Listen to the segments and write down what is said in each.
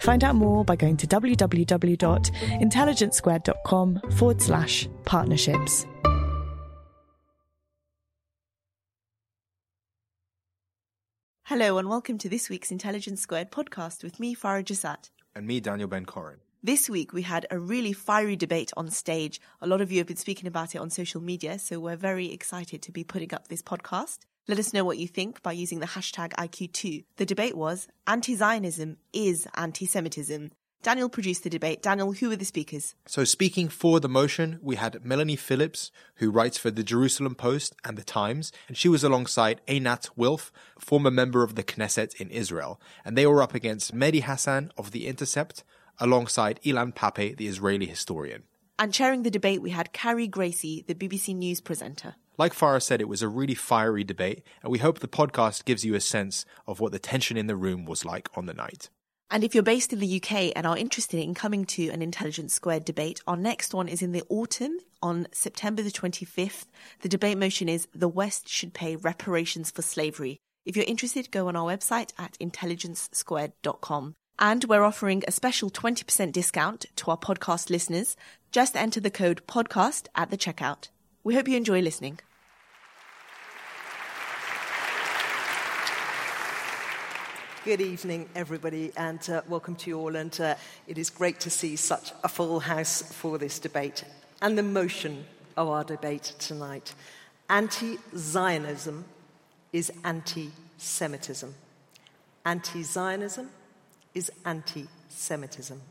Find out more by going to www.intelligencesquared.com forward slash partnerships. Hello, and welcome to this week's Intelligence Squared podcast with me, Farah Jassat. And me, Daniel Ben Corin. This week, we had a really fiery debate on stage. A lot of you have been speaking about it on social media, so we're very excited to be putting up this podcast. Let us know what you think by using the hashtag IQ2. The debate was anti Zionism is anti Semitism. Daniel produced the debate. Daniel, who were the speakers? So, speaking for the motion, we had Melanie Phillips, who writes for the Jerusalem Post and the Times, and she was alongside Einat Wilf, former member of the Knesset in Israel, and they were up against Mehdi Hasan of The Intercept, alongside Ilan Pappé, the Israeli historian. And chairing the debate, we had Carrie Gracie, the BBC News presenter. Like Farah said, it was a really fiery debate, and we hope the podcast gives you a sense of what the tension in the room was like on the night. And if you're based in the UK and are interested in coming to an Intelligence Squared debate, our next one is in the autumn on September the 25th. The debate motion is The West Should Pay Reparations for Slavery. If you're interested, go on our website at intelligencesquared.com. And we're offering a special 20% discount to our podcast listeners. Just enter the code podcast at the checkout. We hope you enjoy listening. Good evening, everybody, and uh, welcome to you all. And uh, it is great to see such a full house for this debate and the motion of our debate tonight. Anti Zionism is anti Semitism. Anti Zionism is anti Semitism.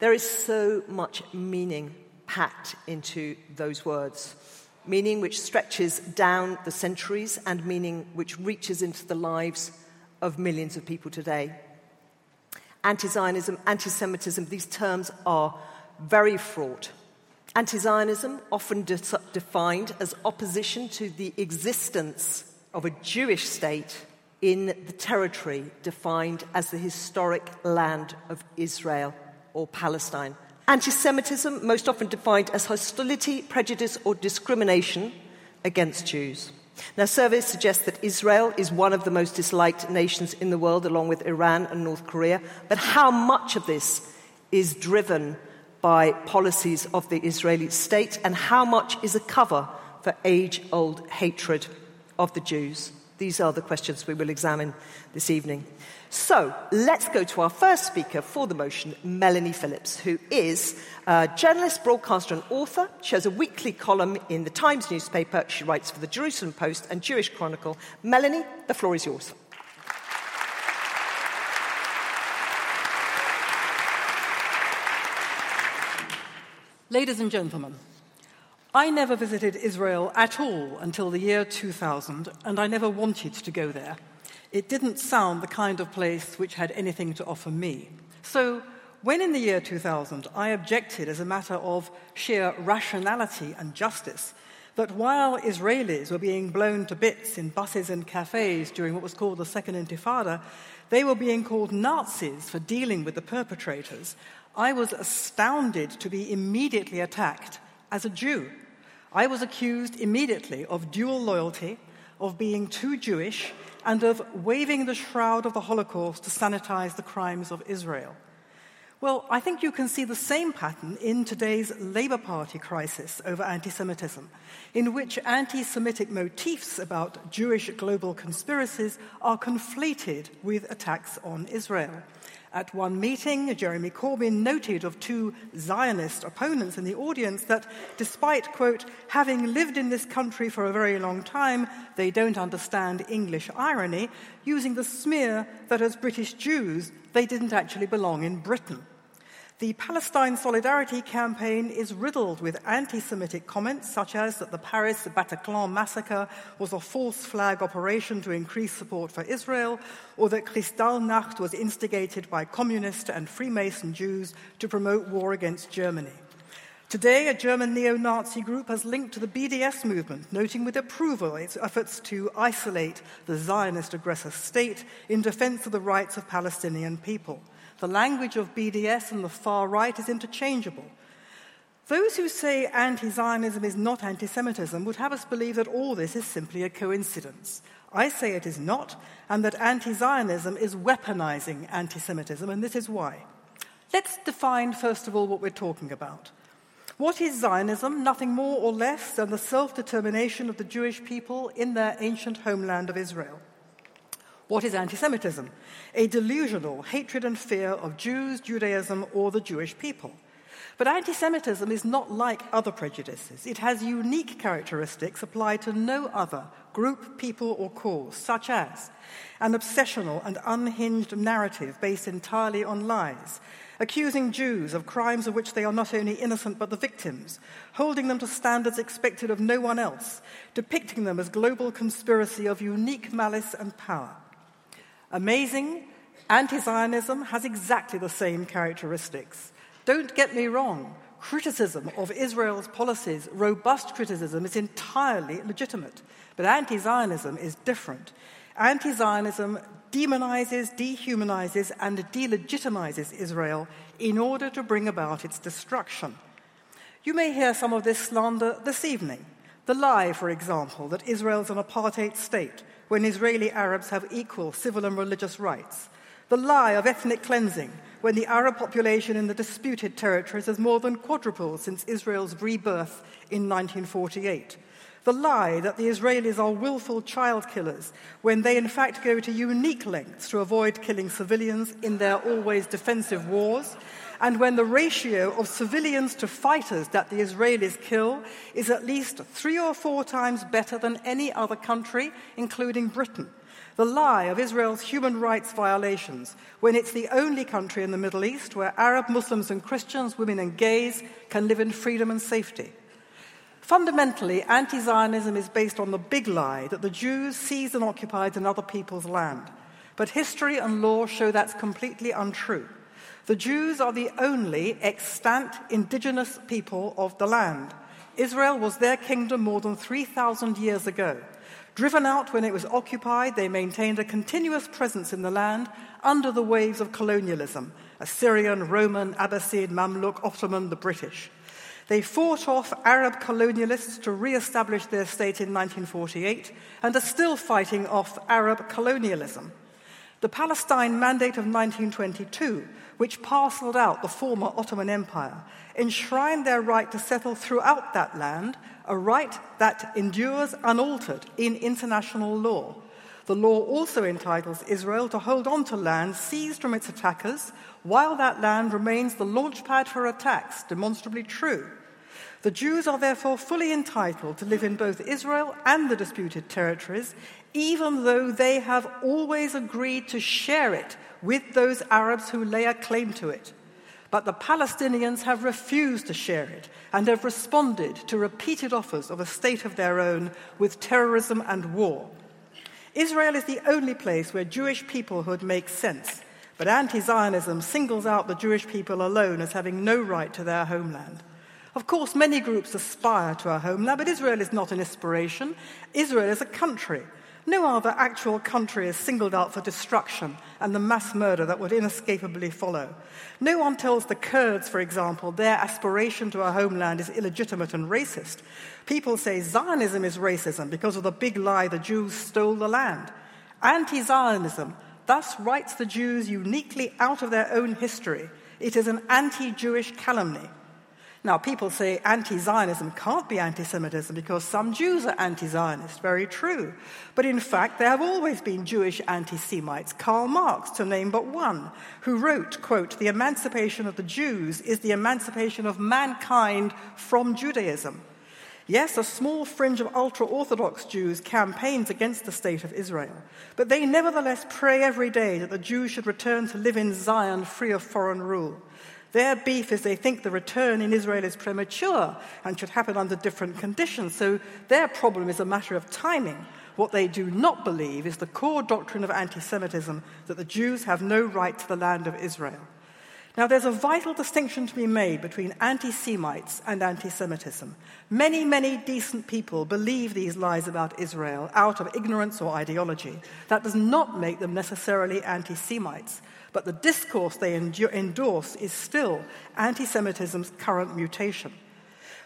There is so much meaning packed into those words meaning which stretches down the centuries and meaning which reaches into the lives of millions of people today. Anti Zionism, anti Semitism, these terms are very fraught. Anti Zionism, often de- defined as opposition to the existence of a Jewish state in the territory defined as the historic land of Israel or Palestine. Anti Semitism, most often defined as hostility, prejudice, or discrimination against Jews. Now, surveys suggest that Israel is one of the most disliked nations in the world, along with Iran and North Korea. But how much of this is driven by policies of the Israeli state, and how much is a cover for age old hatred of the Jews? These are the questions we will examine this evening. So let's go to our first speaker for the motion, Melanie Phillips, who is a journalist, broadcaster, and author. She has a weekly column in the Times newspaper. She writes for the Jerusalem Post and Jewish Chronicle. Melanie, the floor is yours. Ladies and gentlemen, I never visited Israel at all until the year 2000, and I never wanted to go there. It didn't sound the kind of place which had anything to offer me. So, when in the year 2000 I objected as a matter of sheer rationality and justice that while Israelis were being blown to bits in buses and cafes during what was called the Second Intifada, they were being called Nazis for dealing with the perpetrators, I was astounded to be immediately attacked as a Jew. I was accused immediately of dual loyalty, of being too Jewish, and of waving the shroud of the Holocaust to sanitize the crimes of Israel. Well, I think you can see the same pattern in today's Labour Party crisis over anti Semitism, in which anti Semitic motifs about Jewish global conspiracies are conflated with attacks on Israel. At one meeting, Jeremy Corbyn noted of two Zionist opponents in the audience that despite, quote, having lived in this country for a very long time, they don't understand English irony, using the smear that as British Jews, they didn't actually belong in Britain. The Palestine Solidarity campaign is riddled with anti Semitic comments, such as that the Paris Bataclan massacre was a false flag operation to increase support for Israel, or that Kristallnacht was instigated by communist and Freemason Jews to promote war against Germany. Today, a German neo Nazi group has linked to the BDS movement, noting with approval its efforts to isolate the Zionist aggressor state in defense of the rights of Palestinian people. The language of BDS and the far right is interchangeable. Those who say anti Zionism is not anti Semitism would have us believe that all this is simply a coincidence. I say it is not, and that anti Zionism is weaponizing anti Semitism, and this is why. Let's define, first of all, what we're talking about. What is Zionism? Nothing more or less than the self determination of the Jewish people in their ancient homeland of Israel. What is anti Semitism? A delusional hatred and fear of Jews, Judaism, or the Jewish people. But anti Semitism is not like other prejudices. It has unique characteristics applied to no other group, people, or cause, such as an obsessional and unhinged narrative based entirely on lies, accusing Jews of crimes of which they are not only innocent but the victims, holding them to standards expected of no one else, depicting them as global conspiracy of unique malice and power. Amazing, anti Zionism has exactly the same characteristics. Don't get me wrong, criticism of Israel's policies, robust criticism, is entirely legitimate. But anti Zionism is different. Anti Zionism demonizes, dehumanizes, and delegitimizes Israel in order to bring about its destruction. You may hear some of this slander this evening. The lie, for example, that Israel is an apartheid state when Israeli Arabs have equal civil and religious rights. The lie of ethnic cleansing, when the Arab population in the disputed territories has more than quadrupled since Israel's rebirth in 1948. The lie that the Israelis are willful child killers, when they in fact go to unique lengths to avoid killing civilians in their always defensive wars, and when the ratio of civilians to fighters that the Israelis kill is at least three or four times better than any other country, including Britain. The lie of Israel's human rights violations when it's the only country in the Middle East where Arab Muslims and Christians, women and gays can live in freedom and safety. Fundamentally, anti Zionism is based on the big lie that the Jews seized and occupied another people's land. But history and law show that's completely untrue. The Jews are the only extant indigenous people of the land. Israel was their kingdom more than 3,000 years ago. Driven out when it was occupied, they maintained a continuous presence in the land under the waves of colonialism Assyrian, Roman, Abbasid, Mamluk, Ottoman, the British. They fought off Arab colonialists to re establish their state in 1948 and are still fighting off Arab colonialism. The Palestine Mandate of 1922 which parceled out the former Ottoman Empire, enshrined their right to settle throughout that land, a right that endures unaltered in international law. The law also entitles Israel to hold on to land seized from its attackers while that land remains the launchpad for attacks, demonstrably true. The Jews are therefore fully entitled to live in both Israel and the disputed territories, even though they have always agreed to share it with those Arabs who lay a claim to it. But the Palestinians have refused to share it and have responded to repeated offers of a state of their own with terrorism and war. Israel is the only place where Jewish peoplehood makes sense, but anti Zionism singles out the Jewish people alone as having no right to their homeland. Of course, many groups aspire to a homeland, but Israel is not an inspiration. Israel is a country no other actual country is singled out for destruction and the mass murder that would inescapably follow. No one tells the Kurds, for example, their aspiration to a homeland is illegitimate and racist. People say Zionism is racism because of the big lie the Jews stole the land. Anti Zionism thus writes the Jews uniquely out of their own history. It is an anti Jewish calumny. Now, people say anti Zionism can't be anti Semitism because some Jews are anti Zionist. Very true. But in fact, there have always been Jewish anti Semites, Karl Marx, to name but one, who wrote, quote, The emancipation of the Jews is the emancipation of mankind from Judaism. Yes, a small fringe of ultra Orthodox Jews campaigns against the state of Israel, but they nevertheless pray every day that the Jews should return to live in Zion free of foreign rule. Their beef is they think the return in Israel is premature and should happen under different conditions. So their problem is a matter of timing. What they do not believe is the core doctrine of anti Semitism that the Jews have no right to the land of Israel. Now, there's a vital distinction to be made between anti Semites and anti Semitism. Many, many decent people believe these lies about Israel out of ignorance or ideology. That does not make them necessarily anti Semites but the discourse they endorse is still anti Semitism's current mutation.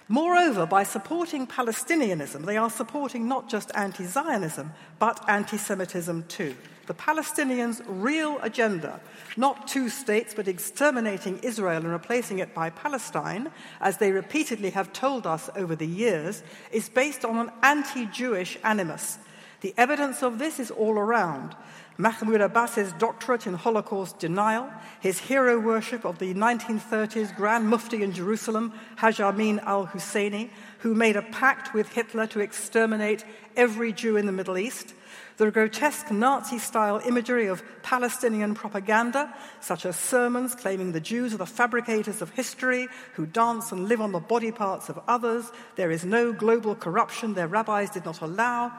Moreover, by supporting Palestinianism, they are supporting not just anti Zionism, but anti Semitism too. The Palestinians' real agenda, not two states, but exterminating Israel and replacing it by Palestine, as they repeatedly have told us over the years, is based on an anti Jewish animus. The evidence of this is all around. Mahmoud Abbas's doctorate in Holocaust denial, his hero worship of the 1930s Grand Mufti in Jerusalem, Haj Amin al Husseini, who made a pact with Hitler to exterminate every Jew in the Middle East, the grotesque Nazi style imagery of Palestinian propaganda, such as sermons claiming the Jews are the fabricators of history, who dance and live on the body parts of others, there is no global corruption their rabbis did not allow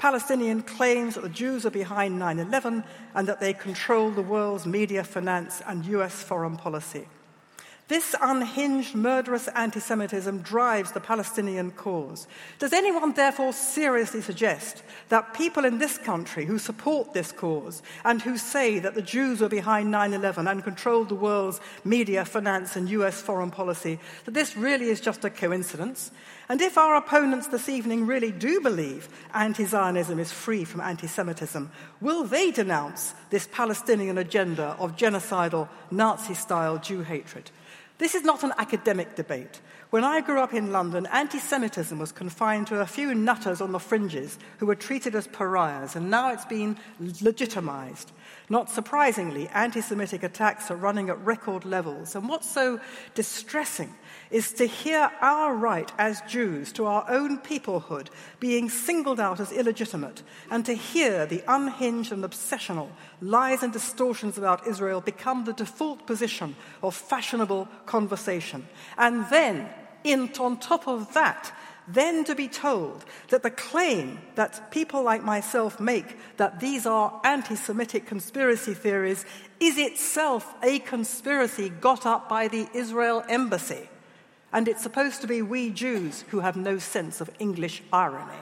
Palestinian claims that the Jews are behind 9 11 and that they control the world's media, finance, and US foreign policy. This unhinged, murderous anti Semitism drives the Palestinian cause. Does anyone therefore seriously suggest that people in this country who support this cause and who say that the Jews were behind 9 11 and controlled the world's media, finance, and US foreign policy, that this really is just a coincidence? And if our opponents this evening really do believe anti Zionism is free from anti Semitism, will they denounce this Palestinian agenda of genocidal, Nazi style Jew hatred? This is not an academic debate. When I grew up in London, anti Semitism was confined to a few nutters on the fringes who were treated as pariahs, and now it's been legitimized. Not surprisingly, anti Semitic attacks are running at record levels. And what's so distressing is to hear our right as Jews to our own peoplehood being singled out as illegitimate, and to hear the unhinged and obsessional lies and distortions about Israel become the default position of fashionable conversation. And then, in, on top of that, then to be told that the claim that people like myself make that these are anti Semitic conspiracy theories is itself a conspiracy got up by the Israel embassy. And it's supposed to be we Jews who have no sense of English irony.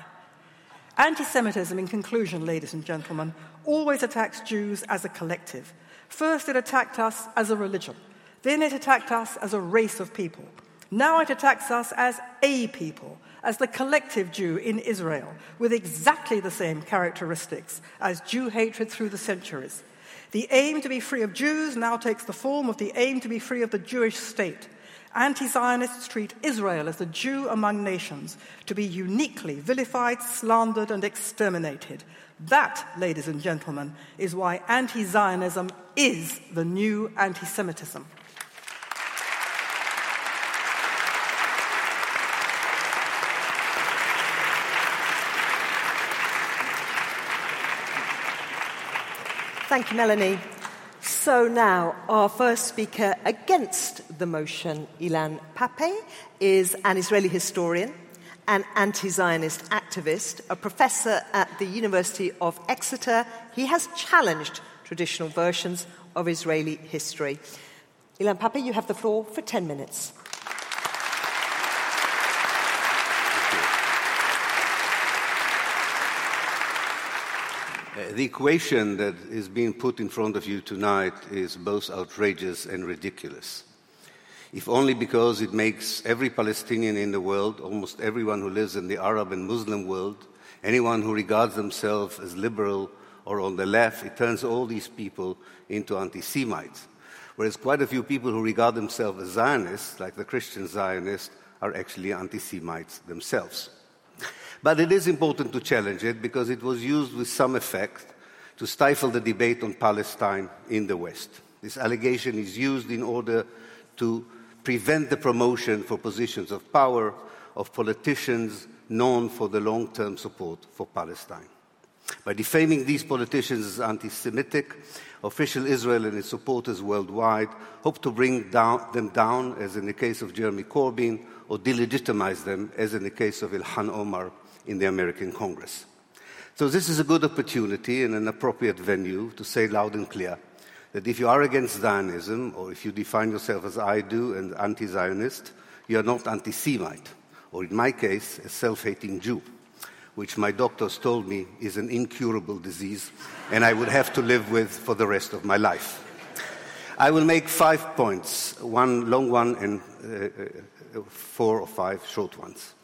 Anti Semitism, in conclusion, ladies and gentlemen, always attacks Jews as a collective. First, it attacked us as a religion, then, it attacked us as a race of people. Now, it attacks us as a people as the collective Jew in Israel, with exactly the same characteristics as Jew hatred through the centuries. The aim to be free of Jews now takes the form of the aim to be free of the Jewish state. Anti Zionists treat Israel as a Jew among nations, to be uniquely vilified, slandered, and exterminated. That, ladies and gentlemen, is why anti Zionism is the new anti Semitism. Thank you, Melanie. So now, our first speaker against the motion, Ilan Pappé, is an Israeli historian, an anti Zionist activist, a professor at the University of Exeter. He has challenged traditional versions of Israeli history. Ilan Pappé, you have the floor for 10 minutes. Uh, the equation that is being put in front of you tonight is both outrageous and ridiculous. If only because it makes every Palestinian in the world, almost everyone who lives in the Arab and Muslim world, anyone who regards themselves as liberal or on the left, it turns all these people into anti Semites. whereas quite a few people who regard themselves as Zionists, like the Christian Zionists, are actually anti Semites themselves. But it is important to challenge it because it was used with some effect to stifle the debate on Palestine in the West. This allegation is used in order to prevent the promotion for positions of power of politicians known for the long term support for Palestine. By defaming these politicians as anti Semitic, official Israel and its supporters worldwide hope to bring down, them down, as in the case of Jeremy Corbyn, or delegitimize them, as in the case of Ilhan Omar in the American Congress. So, this is a good opportunity and an appropriate venue to say loud and clear that if you are against Zionism, or if you define yourself as I do and anti Zionist, you are not anti Semite, or in my case, a self hating Jew, which my doctors told me is an incurable disease and I would have to live with for the rest of my life. I will make five points one long one and uh, uh four or five short ones.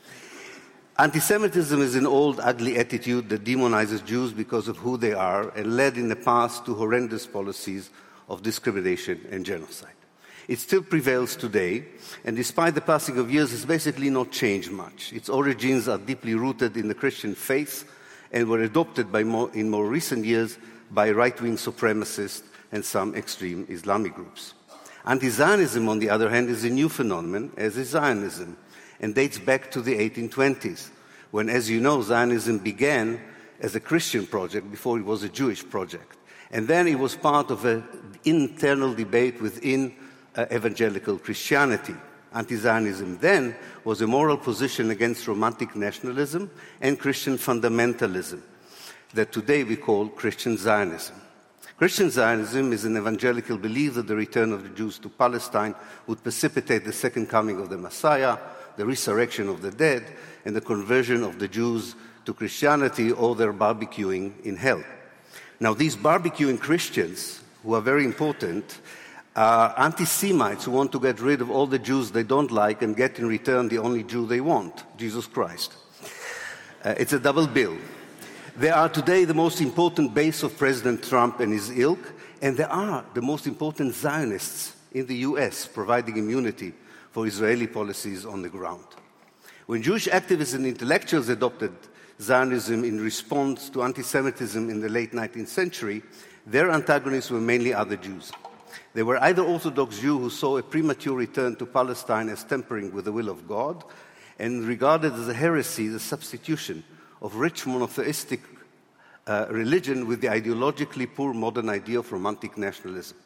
Anti Semitism is an old, ugly attitude that demonizes Jews because of who they are and led in the past to horrendous policies of discrimination and genocide. It still prevails today, and despite the passing of years, has basically not changed much. Its origins are deeply rooted in the Christian faith and were adopted more, in more recent years by right wing supremacists and some extreme Islamic groups. Anti Zionism, on the other hand, is a new phenomenon, as is Zionism and dates back to the 1820s, when, as you know, Zionism began as a Christian project before it was a Jewish project. And then it was part of an internal debate within uh, evangelical Christianity. Anti Zionism then was a moral position against romantic nationalism and Christian fundamentalism that today we call Christian Zionism. Christian Zionism is an evangelical belief that the return of the Jews to Palestine would precipitate the second coming of the Messiah, the resurrection of the dead, and the conversion of the Jews to Christianity or their barbecuing in hell. Now, these barbecuing Christians, who are very important, are anti Semites who want to get rid of all the Jews they don't like and get in return the only Jew they want, Jesus Christ. Uh, it's a double bill. They are today the most important base of President Trump and his ilk, and they are the most important Zionists in the US, providing immunity for Israeli policies on the ground. When Jewish activists and intellectuals adopted Zionism in response to anti Semitism in the late 19th century, their antagonists were mainly other Jews. They were either Orthodox Jews who saw a premature return to Palestine as tampering with the will of God and regarded as a heresy the substitution of rich monotheistic uh, religion with the ideologically poor modern idea of romantic nationalism.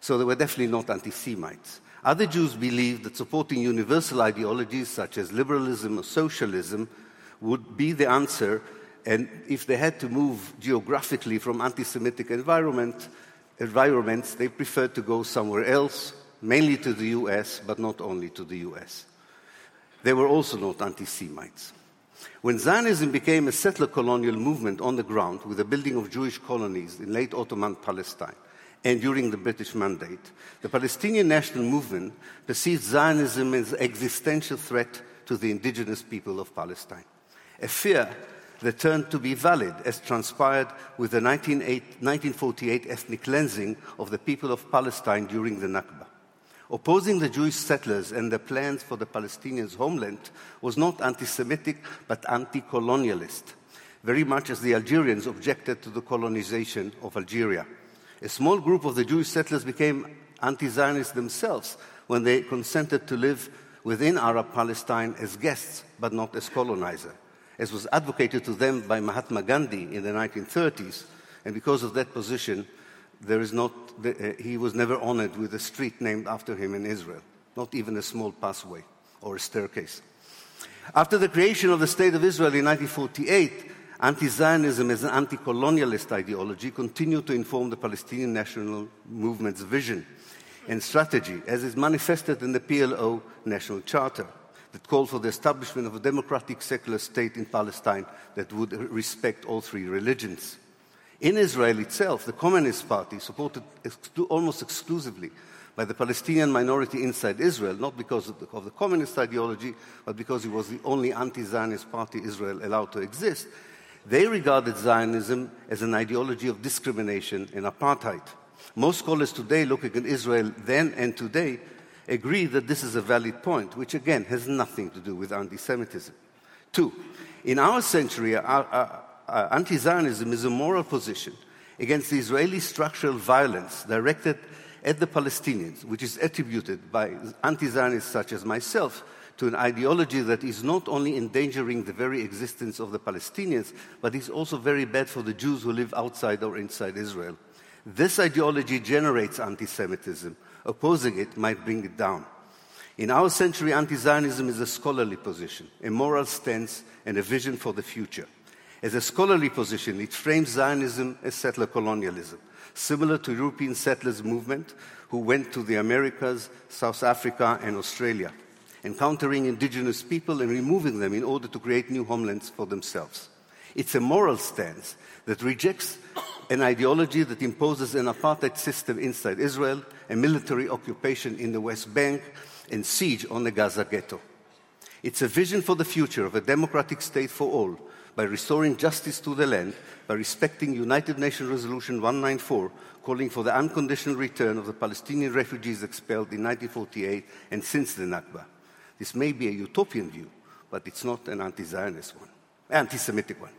So they were definitely not anti Semites. Other Jews believed that supporting universal ideologies such as liberalism or socialism would be the answer, and if they had to move geographically from anti Semitic environment, environments, they preferred to go somewhere else, mainly to the US, but not only to the US. They were also not anti Semites. When Zionism became a settler colonial movement on the ground with the building of Jewish colonies in late Ottoman Palestine, and during the British Mandate, the Palestinian national movement perceived Zionism as an existential threat to the indigenous people of Palestine. A fear that turned to be valid, as transpired with the 1948 ethnic cleansing of the people of Palestine during the Nakba. Opposing the Jewish settlers and their plans for the Palestinians' homeland was not anti Semitic but anti colonialist, very much as the Algerians objected to the colonization of Algeria. A small group of the Jewish settlers became anti Zionists themselves when they consented to live within Arab Palestine as guests, but not as colonizer, as was advocated to them by Mahatma Gandhi in the 1930s. And because of that position, there is not, uh, he was never honored with a street named after him in Israel, not even a small pathway or a staircase. After the creation of the State of Israel in 1948, Anti Zionism as an anti colonialist ideology continued to inform the Palestinian national movement's vision and strategy, as is manifested in the PLO National Charter that called for the establishment of a democratic secular state in Palestine that would respect all three religions. In Israel itself, the Communist Party, supported almost exclusively by the Palestinian minority inside Israel, not because of the, of the communist ideology, but because it was the only anti Zionist party Israel allowed to exist, they regarded Zionism as an ideology of discrimination and apartheid. Most scholars today looking at Israel then and today agree that this is a valid point, which again has nothing to do with anti Semitism. Two, in our century, anti Zionism is a moral position against the Israeli structural violence directed at the Palestinians, which is attributed by anti Zionists such as myself to an ideology that is not only endangering the very existence of the Palestinians, but is also very bad for the Jews who live outside or inside Israel. This ideology generates anti Semitism. Opposing it might bring it down. In our century, anti Zionism is a scholarly position, a moral stance, and a vision for the future. As a scholarly position, it frames Zionism as settler colonialism, similar to European settlers movement who went to the Americas, South Africa, and Australia, encountering indigenous people and removing them in order to create new homelands for themselves. It's a moral stance that rejects an ideology that imposes an apartheid system inside Israel, a military occupation in the West Bank, and siege on the Gaza ghetto. It's a vision for the future of a democratic state for all by restoring justice to the land, by respecting United Nations Resolution 194, calling for the unconditional return of the Palestinian refugees expelled in 1948 and since the Nakba. This may be a utopian view, but it's not an anti Zionist one, anti Semitic one.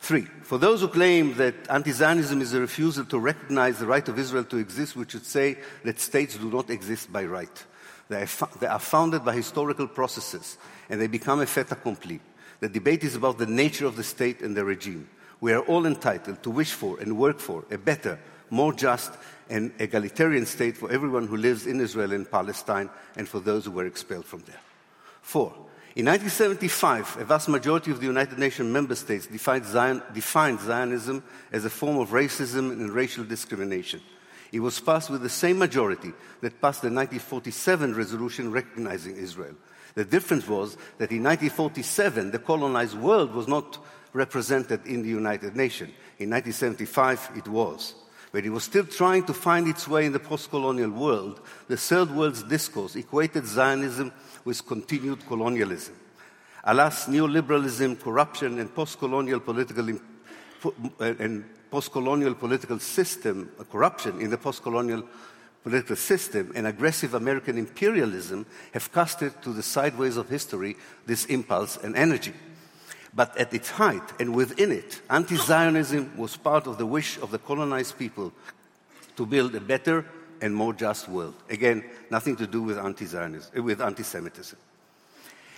Three, for those who claim that anti Zionism is a refusal to recognize the right of Israel to exist, we should say that states do not exist by right. They are, they are founded by historical processes and they become a fait accompli. The debate is about the nature of the state and the regime. We are all entitled to wish for and work for a better, more just, and egalitarian state for everyone who lives in Israel and Palestine and for those who were expelled from there. Four, in 1975, a vast majority of the United Nations member states defined, Zion, defined Zionism as a form of racism and racial discrimination. It was passed with the same majority that passed the 1947 resolution recognizing Israel. The difference was that in 1947, the colonized world was not represented in the United Nations. In 1975, it was. But it was still trying to find its way in the post colonial world. The Third World's discourse equated Zionism with continued colonialism. Alas, neoliberalism, corruption, and post colonial political, uh, and post-colonial political system, uh, corruption in the post-colonial political system and aggressive American imperialism have casted to the sideways of history this impulse and energy. But at its height and within it, anti Zionism was part of the wish of the colonized people to build a better and more just world. Again, nothing to do with anti Zionism, eh, with anti Semitism.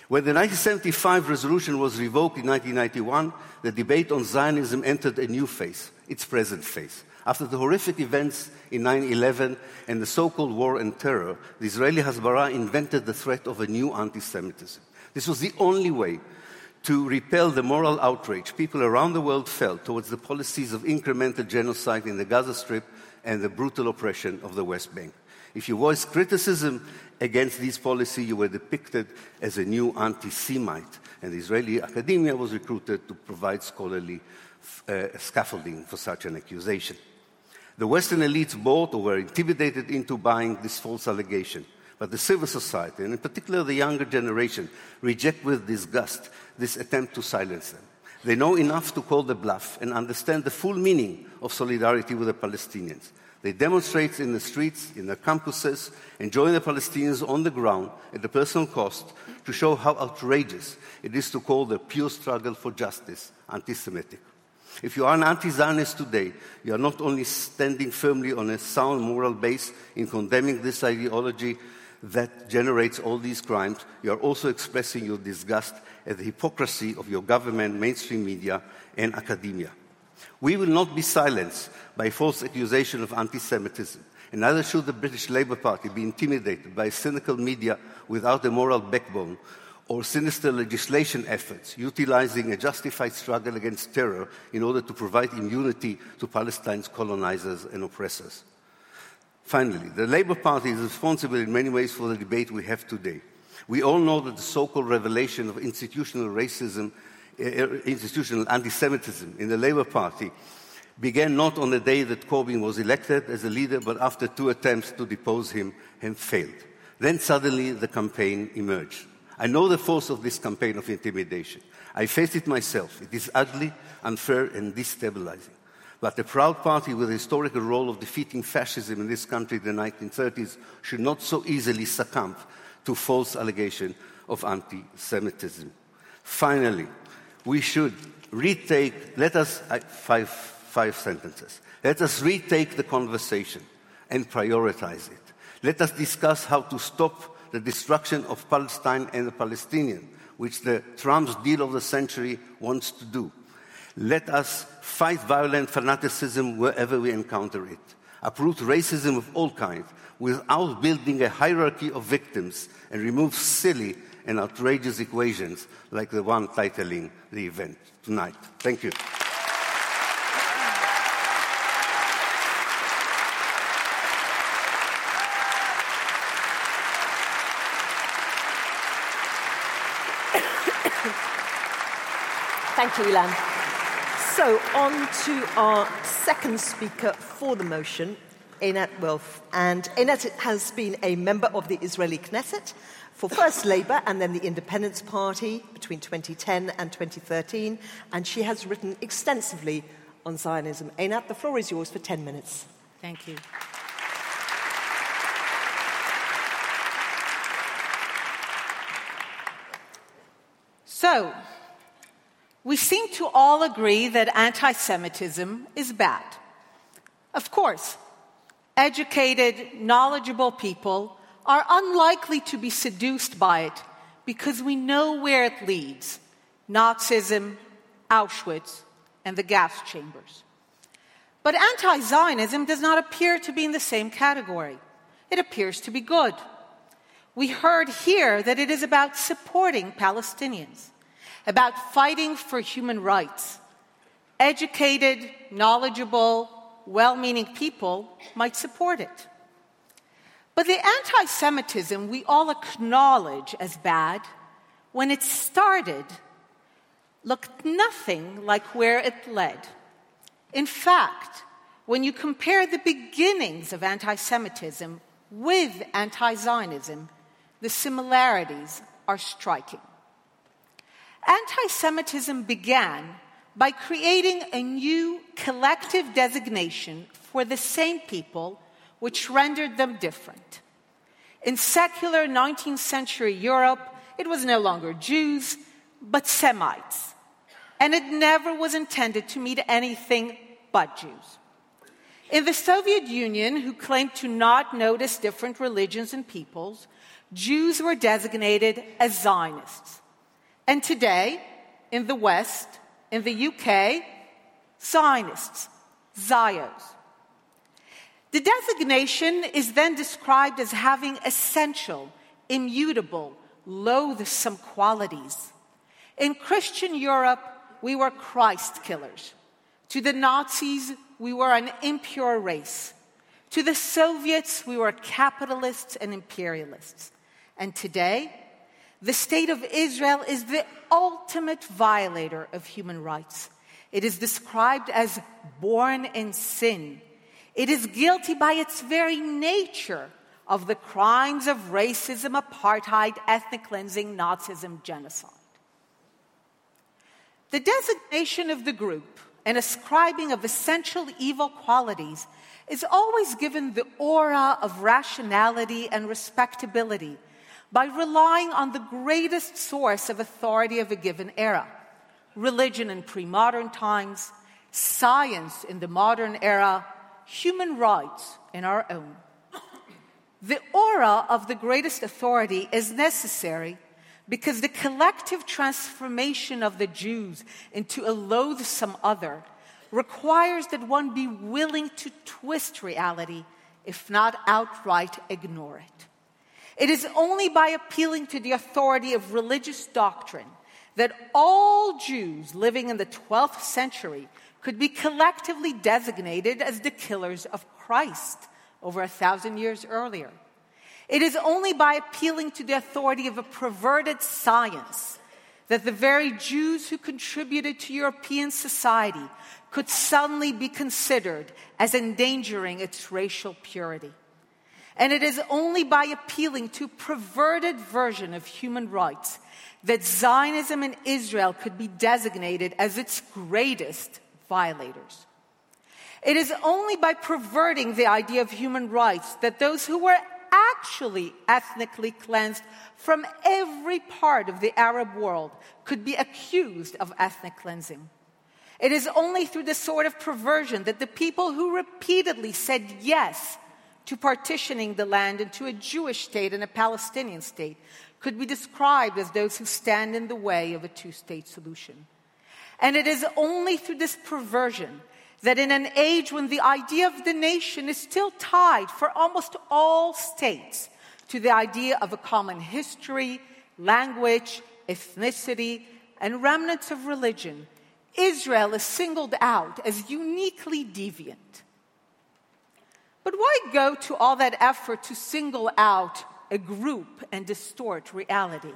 When the 1975 resolution was revoked in 1991, the debate on Zionism entered a new phase, its present phase. After the horrific events in 9 11 and the so called war and terror, the Israeli Hasbara invented the threat of a new anti Semitism. This was the only way to repel the moral outrage people around the world felt towards the policies of incremental genocide in the Gaza Strip and the brutal oppression of the West Bank. If you voiced criticism against these policies, you were depicted as a new anti Semite, and Israeli academia was recruited to provide scholarly uh, scaffolding for such an accusation. The Western elites bought or were intimidated into buying this false allegation. But the civil society, and in particular the younger generation, reject with disgust this attempt to silence them. They know enough to call the bluff and understand the full meaning of solidarity with the Palestinians. They demonstrate in the streets, in their campuses, and join the Palestinians on the ground at the personal cost to show how outrageous it is to call the pure struggle for justice anti Semitic. If you are an anti Zionist today, you are not only standing firmly on a sound moral base in condemning this ideology that generates all these crimes, you are also expressing your disgust at the hypocrisy of your government, mainstream media, and academia. We will not be silenced by false accusation of anti Semitism, and neither should the British Labour Party be intimidated by cynical media without a moral backbone or sinister legislation efforts utilizing a justified struggle against terror in order to provide immunity to Palestine's colonizers and oppressors. Finally, the Labour Party is responsible in many ways for the debate we have today. We all know that the so called revelation of institutional racism, uh, institutional anti Semitism in the Labour Party began not on the day that Corbyn was elected as a leader, but after two attempts to depose him and failed. Then suddenly the campaign emerged. I know the force of this campaign of intimidation. I faced it myself. It is ugly, unfair, and destabilizing. But the proud party with the historical role of defeating fascism in this country in the 1930s should not so easily succumb to false allegation of anti-Semitism. Finally, we should retake, let us, five, five sentences. Let us retake the conversation and prioritize it. Let us discuss how to stop the destruction of Palestine and the Palestinians, which the Trump's deal of the century wants to do. Let us fight violent fanaticism wherever we encounter it. Uproot racism of all kinds without building a hierarchy of victims and remove silly and outrageous equations like the one titling the event tonight. Thank you. Thank you, Ilan. So, on to our second speaker for the motion, Einat Wilf. And Einat has been a member of the Israeli Knesset for first Labour and then the Independence Party between 2010 and 2013. And she has written extensively on Zionism. Einat, the floor is yours for 10 minutes. Thank you. So, we seem to all agree that anti Semitism is bad. Of course, educated, knowledgeable people are unlikely to be seduced by it because we know where it leads Nazism, Auschwitz, and the gas chambers. But anti Zionism does not appear to be in the same category. It appears to be good. We heard here that it is about supporting Palestinians about fighting for human rights. Educated, knowledgeable, well meaning people might support it. But the anti Semitism we all acknowledge as bad, when it started, looked nothing like where it led. In fact, when you compare the beginnings of anti Semitism with anti Zionism, the similarities are striking. Anti Semitism began by creating a new collective designation for the same people, which rendered them different. In secular 19th century Europe, it was no longer Jews, but Semites. And it never was intended to mean anything but Jews. In the Soviet Union, who claimed to not notice different religions and peoples, Jews were designated as Zionists. And today, in the West, in the UK, Zionists, Zios. The designation is then described as having essential, immutable, loathsome qualities. In Christian Europe, we were Christ killers. To the Nazis, we were an impure race. To the Soviets, we were capitalists and imperialists. And today, the state of Israel is the ultimate violator of human rights. It is described as born in sin. It is guilty by its very nature of the crimes of racism, apartheid, ethnic cleansing, Nazism, genocide. The designation of the group and ascribing of essential evil qualities is always given the aura of rationality and respectability by relying on the greatest source of authority of a given era religion in pre modern times, science in the modern era, human rights in our own. The aura of the greatest authority is necessary because the collective transformation of the Jews into a loathsome other requires that one be willing to twist reality, if not outright ignore it. It is only by appealing to the authority of religious doctrine that all Jews living in the 12th century could be collectively designated as the killers of Christ over a thousand years earlier. It is only by appealing to the authority of a perverted science that the very Jews who contributed to European society could suddenly be considered as endangering its racial purity. And it is only by appealing to perverted version of human rights that Zionism in Israel could be designated as its greatest violators. It is only by perverting the idea of human rights that those who were actually ethnically cleansed from every part of the Arab world could be accused of ethnic cleansing. It is only through this sort of perversion that the people who repeatedly said yes to partitioning the land into a Jewish state and a Palestinian state could be described as those who stand in the way of a two state solution. And it is only through this perversion that in an age when the idea of the nation is still tied for almost all states to the idea of a common history, language, ethnicity, and remnants of religion, Israel is singled out as uniquely deviant. But why go to all that effort to single out a group and distort reality?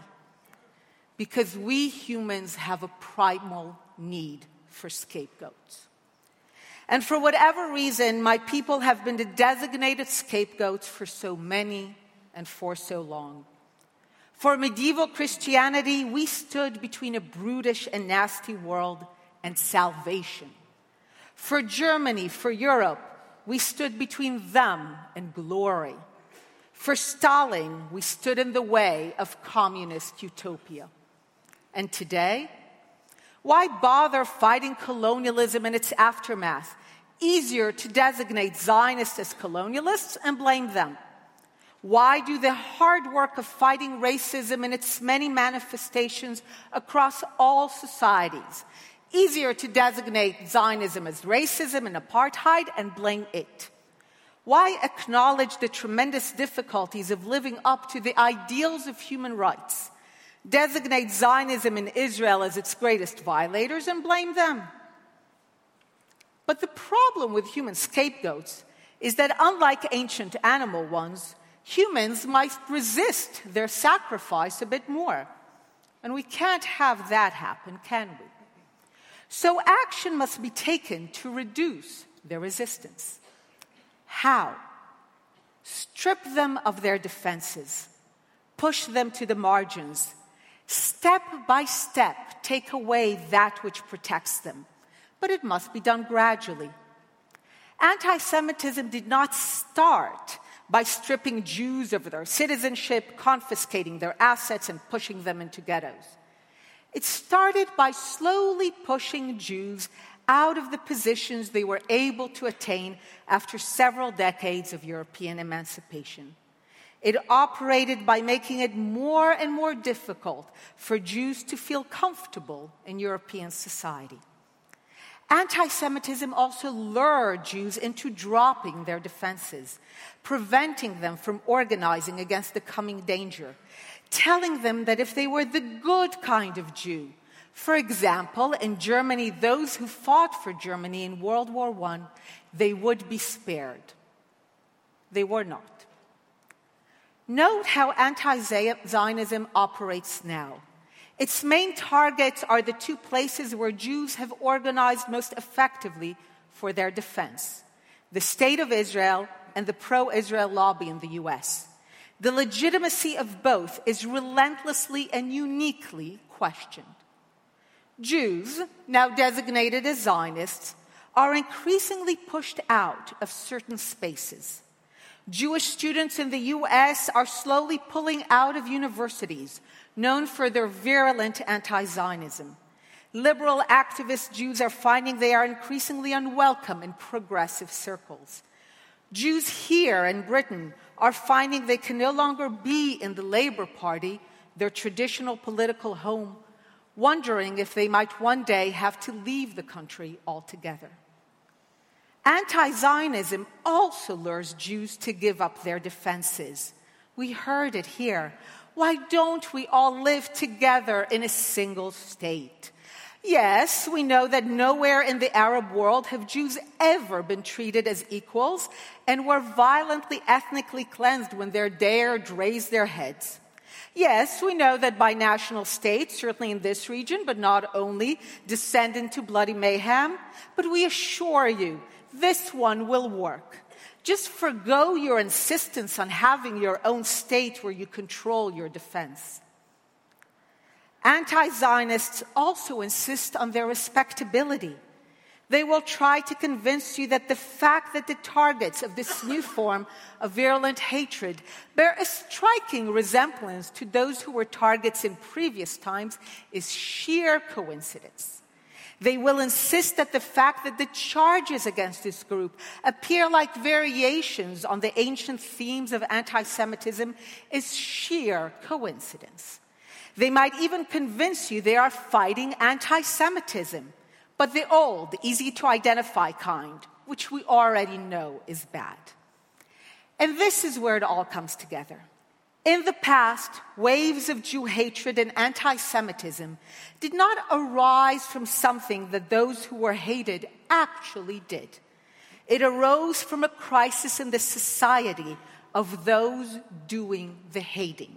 Because we humans have a primal need for scapegoats. And for whatever reason, my people have been the designated scapegoats for so many and for so long. For medieval Christianity, we stood between a brutish and nasty world and salvation. For Germany, for Europe, we stood between them and glory. For Stalin, we stood in the way of communist utopia. And today, why bother fighting colonialism and its aftermath? Easier to designate Zionists as colonialists and blame them. Why do the hard work of fighting racism in its many manifestations across all societies? Easier to designate Zionism as racism and apartheid and blame it. Why acknowledge the tremendous difficulties of living up to the ideals of human rights? designate Zionism in Israel as its greatest violators and blame them. But the problem with human scapegoats is that, unlike ancient animal ones, humans might resist their sacrifice a bit more. And we can't have that happen, can we? So, action must be taken to reduce their resistance. How? Strip them of their defenses, push them to the margins, step by step, take away that which protects them. But it must be done gradually. Anti Semitism did not start by stripping Jews of their citizenship, confiscating their assets, and pushing them into ghettos. It started by slowly pushing Jews out of the positions they were able to attain after several decades of European emancipation. It operated by making it more and more difficult for Jews to feel comfortable in European society. Anti Semitism also lured Jews into dropping their defenses, preventing them from organizing against the coming danger, telling them that if they were the good kind of Jew, for example, in Germany, those who fought for Germany in World War I, they would be spared. They were not. Note how anti Zionism operates now. Its main targets are the two places where Jews have organized most effectively for their defense the State of Israel and the pro Israel lobby in the US. The legitimacy of both is relentlessly and uniquely questioned. Jews, now designated as Zionists, are increasingly pushed out of certain spaces. Jewish students in the US are slowly pulling out of universities known for their virulent anti Zionism. Liberal activist Jews are finding they are increasingly unwelcome in progressive circles. Jews here in Britain are finding they can no longer be in the Labour Party, their traditional political home, wondering if they might one day have to leave the country altogether. Anti Zionism also lures Jews to give up their defenses. We heard it here. Why don't we all live together in a single state? Yes, we know that nowhere in the Arab world have Jews ever been treated as equals and were violently ethnically cleansed when they dared raise their heads. Yes, we know that binational states, certainly in this region, but not only, descend into bloody mayhem. But we assure you this one will work. Just forego your insistence on having your own state where you control your defense. Anti Zionists also insist on their respectability. They will try to convince you that the fact that the targets of this new form of virulent hatred bear a striking resemblance to those who were targets in previous times is sheer coincidence. They will insist that the fact that the charges against this group appear like variations on the ancient themes of anti Semitism is sheer coincidence. They might even convince you they are fighting anti Semitism but the old, easy to identify kind, which we already know is bad. And this is where it all comes together. In the past, waves of Jew hatred and anti Semitism did not arise from something that those who were hated actually did. It arose from a crisis in the society of those doing the hating.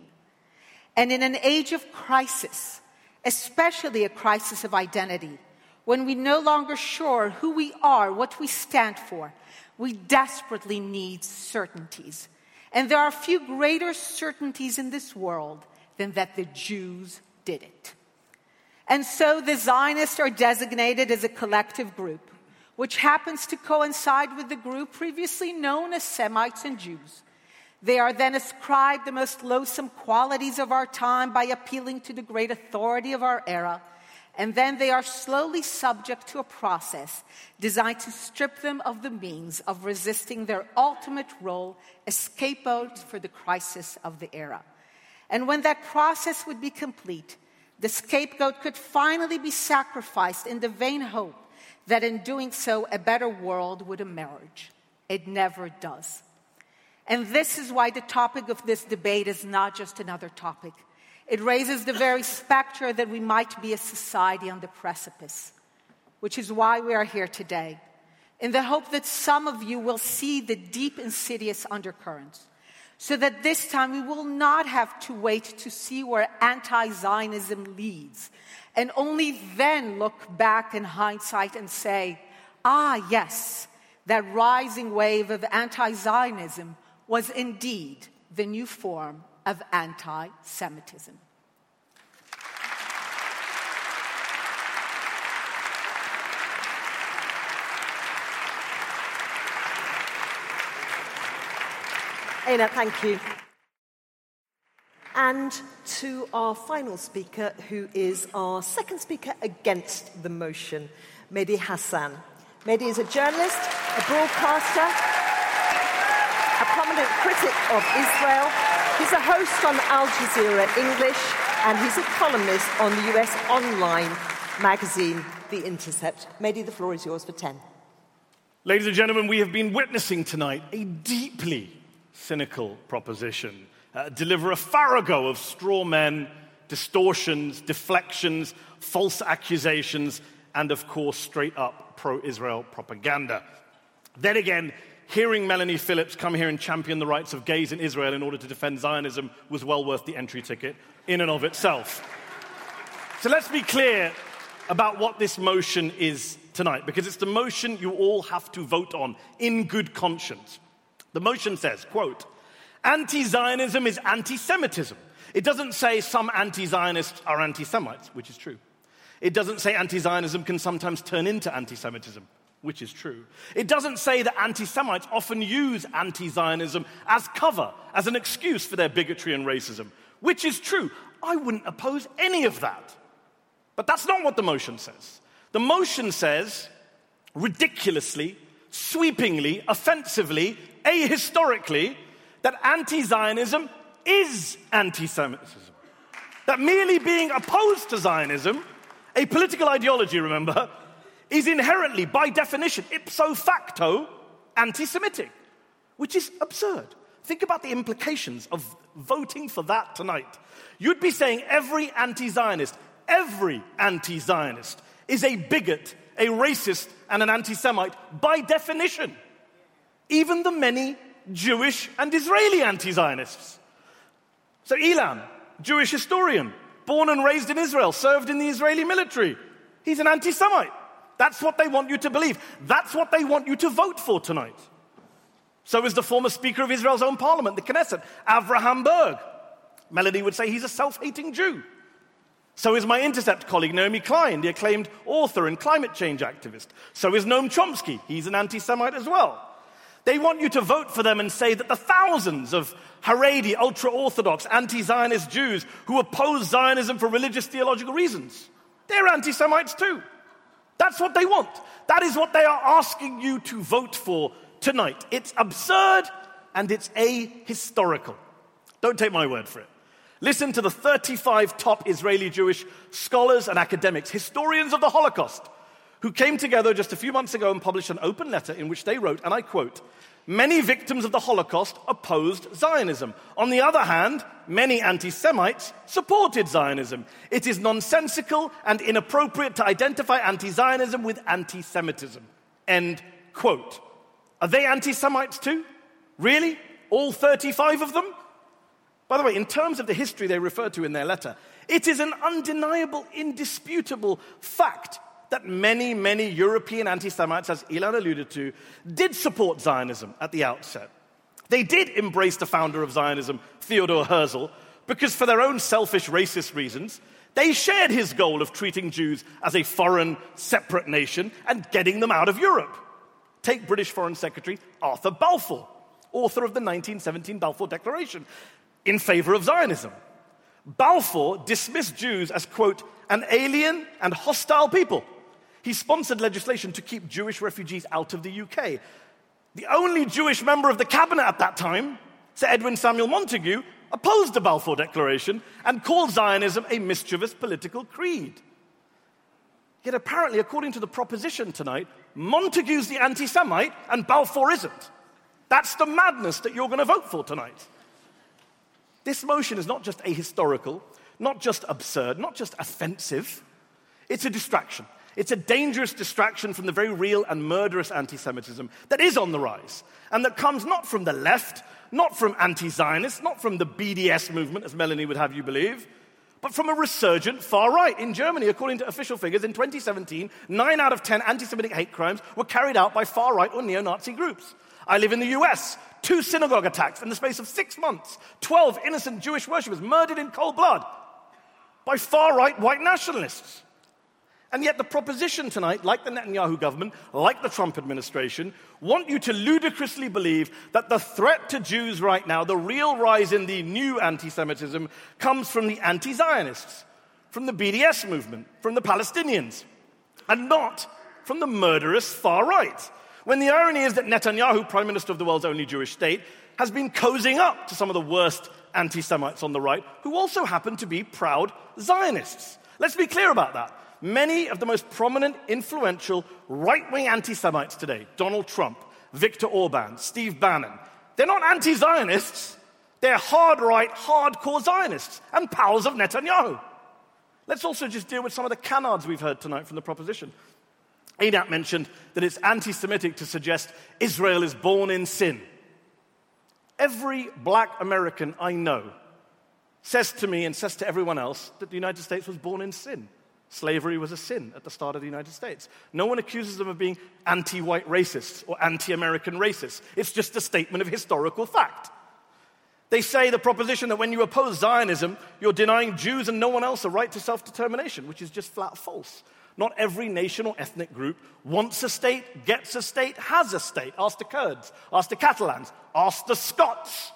And in an age of crisis, especially a crisis of identity, when we're no longer sure who we are, what we stand for, we desperately need certainties. And there are few greater certainties in this world than that the Jews did it. And so the Zionists are designated as a collective group, which happens to coincide with the group previously known as Semites and Jews. They are then ascribed the most loathsome qualities of our time by appealing to the great authority of our era and then they are slowly subject to a process designed to strip them of the means of resisting their ultimate role as scapegoats for the crisis of the era. And when that process would be complete, the scapegoat could finally be sacrificed in the vain hope that in doing so, a better world would emerge. It never does. And this is why the topic of this debate is not just another topic. It raises the very specter that we might be a society on the precipice, which is why we are here today, in the hope that some of you will see the deep, insidious undercurrents, so that this time we will not have to wait to see where anti Zionism leads, and only then look back in hindsight and say, ah, yes, that rising wave of anti Zionism was indeed the new form of anti Semitism. Einat, thank you. And to our final speaker, who is our second speaker against the motion, Mehdi Hasan. Mehdi is a journalist, a broadcaster, prominent critic of Israel, He's a host on Al Jazeera English, and he's a columnist on the US online magazine, The Intercept. Mehdi, the floor is yours for 10. Ladies and gentlemen, we have been witnessing tonight a deeply cynical proposition. Uh, deliver a farrago of straw men, distortions, deflections, false accusations, and of course, straight up pro Israel propaganda. Then again, hearing Melanie Phillips come here and champion the rights of gays in Israel in order to defend Zionism was well worth the entry ticket in and of itself. So let's be clear about what this motion is tonight, because it's the motion you all have to vote on in good conscience. The motion says, quote, anti-Zionism is anti-Semitism. It doesn't say some anti-Zionists are anti-Semites, which is true. It doesn't say anti-Zionism can sometimes turn into anti-Semitism, which is true. It doesn't say that anti Semites often use anti Zionism as cover, as an excuse for their bigotry and racism, which is true. I wouldn't oppose any of that. But that's not what the motion says. The motion says, ridiculously, sweepingly, offensively, ahistorically, that anti Zionism is anti Semitism. That merely being opposed to Zionism, a political ideology, remember, is inherently, by definition, ipso facto, anti Semitic, which is absurd. Think about the implications of voting for that tonight. You'd be saying every anti Zionist, every anti Zionist is a bigot, a racist, and an anti Semite by definition. Even the many Jewish and Israeli anti Zionists. So, Ilan, Jewish historian, born and raised in Israel, served in the Israeli military, he's an anti Semite. That's what they want you to believe. That's what they want you to vote for tonight. So is the former Speaker of Israel's own parliament, the Knesset, Avraham Burg. Melanie would say he's a self hating Jew. So is my Intercept colleague Naomi Klein, the acclaimed author and climate change activist. So is Noam Chomsky. He's an anti Semite as well. They want you to vote for them and say that the thousands of Haredi, ultra Orthodox, anti Zionist Jews who oppose Zionism for religious theological reasons, they're anti Semites too. That's what they want. That is what they are asking you to vote for tonight. It's absurd and it's ahistorical. Don't take my word for it. Listen to the 35 top Israeli Jewish scholars and academics, historians of the Holocaust, who came together just a few months ago and published an open letter in which they wrote, and I quote, Many victims of the Holocaust opposed Zionism. On the other hand, many anti Semites supported Zionism. It is nonsensical and inappropriate to identify anti Zionism with anti Semitism. End quote. Are they anti Semites too? Really? All 35 of them? By the way, in terms of the history they refer to in their letter, it is an undeniable, indisputable fact that many, many European anti Semites, as Ilan alluded to, did support Zionism at the outset. They did embrace the founder of Zionism, Theodore Herzl, because for their own selfish racist reasons, they shared his goal of treating Jews as a foreign, separate nation and getting them out of Europe. Take British Foreign Secretary Arthur Balfour, author of the 1917 Balfour Declaration in favor of Zionism. Balfour dismissed Jews as, quote, an alien and hostile people. He sponsored legislation to keep Jewish refugees out of the UK. The only Jewish member of the cabinet at that time, Sir Edwin Samuel Montagu, opposed the Balfour Declaration and called Zionism a mischievous political creed. Yet apparently, according to the proposition tonight, Montagu's the anti Semite and Balfour isn't. That's the madness that you're going to vote for tonight. This motion is not just ahistorical, not just absurd, not just offensive. It's a distraction. It's a dangerous distraction from the very real and murderous anti Semitism that is on the rise and that comes not from the left, not from anti Zionists, not from the BDS movement, as Melanie would have you believe, but from a resurgent far right. In Germany, according to official figures, in 2017, nine out of 10 anti Semitic hate crimes were carried out by far right or neo Nazi groups. I live in the US two synagogue attacks in the space of six months, 12 innocent Jewish worshippers murdered in cold blood by far right white nationalists. And yet, the proposition tonight, like the Netanyahu government, like the Trump administration, want you to ludicrously believe that the threat to Jews right now, the real rise in the new anti Semitism, comes from the anti Zionists, from the BDS movement, from the Palestinians, and not from the murderous far right. When the irony is that Netanyahu, prime minister of the world's only Jewish state, has been cozying up to some of the worst anti Semites on the right, who also happen to be proud Zionists. Let's be clear about that. Many of the most prominent, influential right wing anti Semites today, Donald Trump, Viktor Orban, Steve Bannon, they're not anti Zionists. They're hard right, hardcore Zionists and pals of Netanyahu. Let's also just deal with some of the canards we've heard tonight from the proposition. Einat mentioned that it's anti Semitic to suggest Israel is born in sin. Every black American I know says to me and says to everyone else that the United States was born in sin. Slavery was a sin at the start of the United States. No one accuses them of being anti white racists or anti American racists. It's just a statement of historical fact. They say the proposition that when you oppose Zionism, you're denying Jews and no one else a right to self determination, which is just flat false. Not every nation or ethnic group wants a state, gets a state, has a state. Ask the Kurds, ask the Catalans, ask the Scots.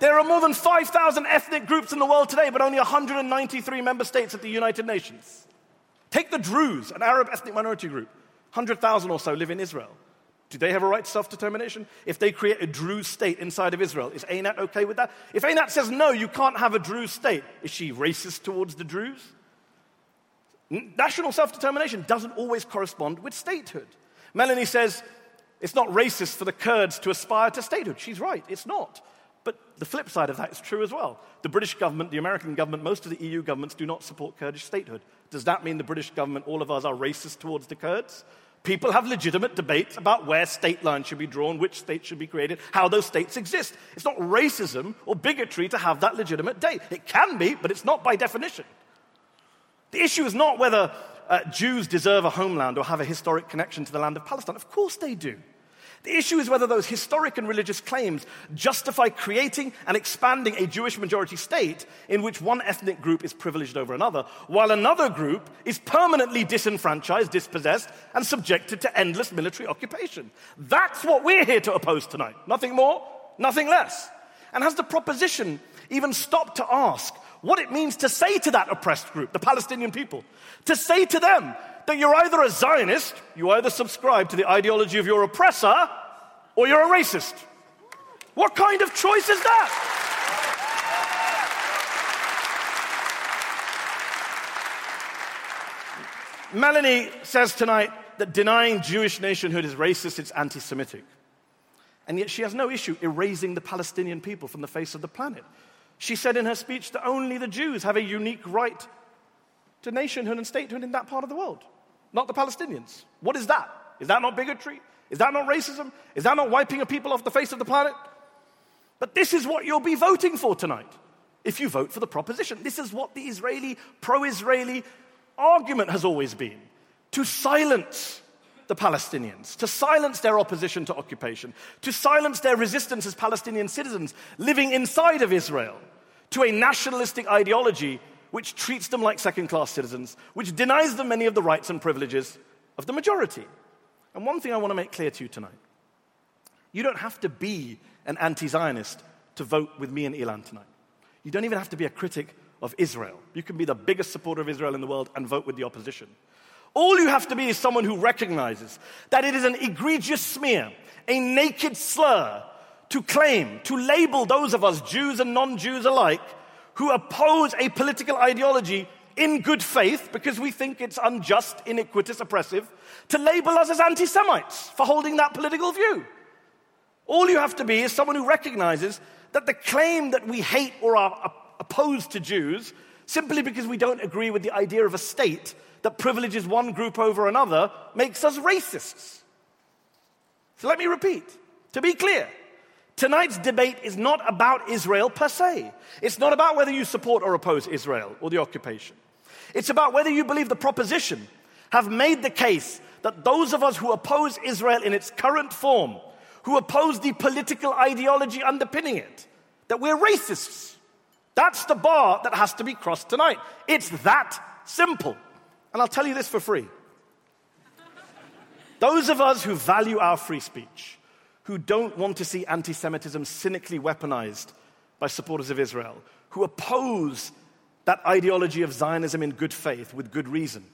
There are more than 5,000 ethnic groups in the world today, but only 193 member states at the United Nations. Take the Druze, an Arab ethnic minority group. 100,000 or so live in Israel. Do they have a right to self determination? If they create a Druze state inside of Israel, is Einat okay with that? If Einat says no, you can't have a Druze state, is she racist towards the Druze? National self determination doesn't always correspond with statehood. Melanie says it's not racist for the Kurds to aspire to statehood. She's right, it's not. But the flip side of that is true as well. The British government, the American government, most of the EU governments do not support Kurdish statehood. Does that mean the British government, all of us, are racist towards the Kurds? People have legitimate debates about where state lines should be drawn, which states should be created, how those states exist. It's not racism or bigotry to have that legitimate debate. It can be, but it's not by definition. The issue is not whether uh, Jews deserve a homeland or have a historic connection to the land of Palestine. Of course they do. The issue is whether those historic and religious claims justify creating and expanding a Jewish majority state in which one ethnic group is privileged over another, while another group is permanently disenfranchised, dispossessed, and subjected to endless military occupation. That's what we're here to oppose tonight. Nothing more, nothing less. And has the proposition even stopped to ask what it means to say to that oppressed group, the Palestinian people, to say to them that you're either a Zionist, you either subscribe to the ideology of your oppressor, or you're a racist. What kind of choice is that? Melanie says tonight that denying Jewish nationhood is racist, it's anti Semitic. And yet she has no issue erasing the Palestinian people from the face of the planet. She said in her speech that only the Jews have a unique right to nationhood and statehood in that part of the world, not the Palestinians. What is that? Is that not bigotry? Is that not racism? Is that not wiping a people off the face of the planet? But this is what you'll be voting for tonight if you vote for the proposition. This is what the Israeli, pro Israeli argument has always been to silence the Palestinians, to silence their opposition to occupation, to silence their resistance as Palestinian citizens living inside of Israel, to a nationalistic ideology which treats them like second class citizens, which denies them many of the rights and privileges of the majority. And one thing I want to make clear to you tonight you don't have to be an anti Zionist to vote with me and Ilan tonight. You don't even have to be a critic of Israel. You can be the biggest supporter of Israel in the world and vote with the opposition. All you have to be is someone who recognizes that it is an egregious smear, a naked slur to claim, to label those of us, Jews and non Jews alike, who oppose a political ideology in good faith because we think it's unjust, iniquitous, oppressive, to label us as anti Semites for holding that political view. All you have to be is someone who recognizes that the claim that we hate or are opposed to Jews simply because we don't agree with the idea of a state that privileges one group over another makes us racists. So let me repeat. To be clear, tonight's debate is not about Israel per se. It's not about whether you support or oppose Israel or the occupation. It's about whether you believe the proposition have made the case that those of us who oppose Israel in its current form, who oppose the political ideology underpinning it, that we're racists. That's the bar that has to be crossed tonight. It's that simple. And I'll tell you this for free. Those of us who value our free speech, who don't want to see anti Semitism cynically weaponized by supporters of Israel, who oppose that ideology of Zionism in good faith with good reason,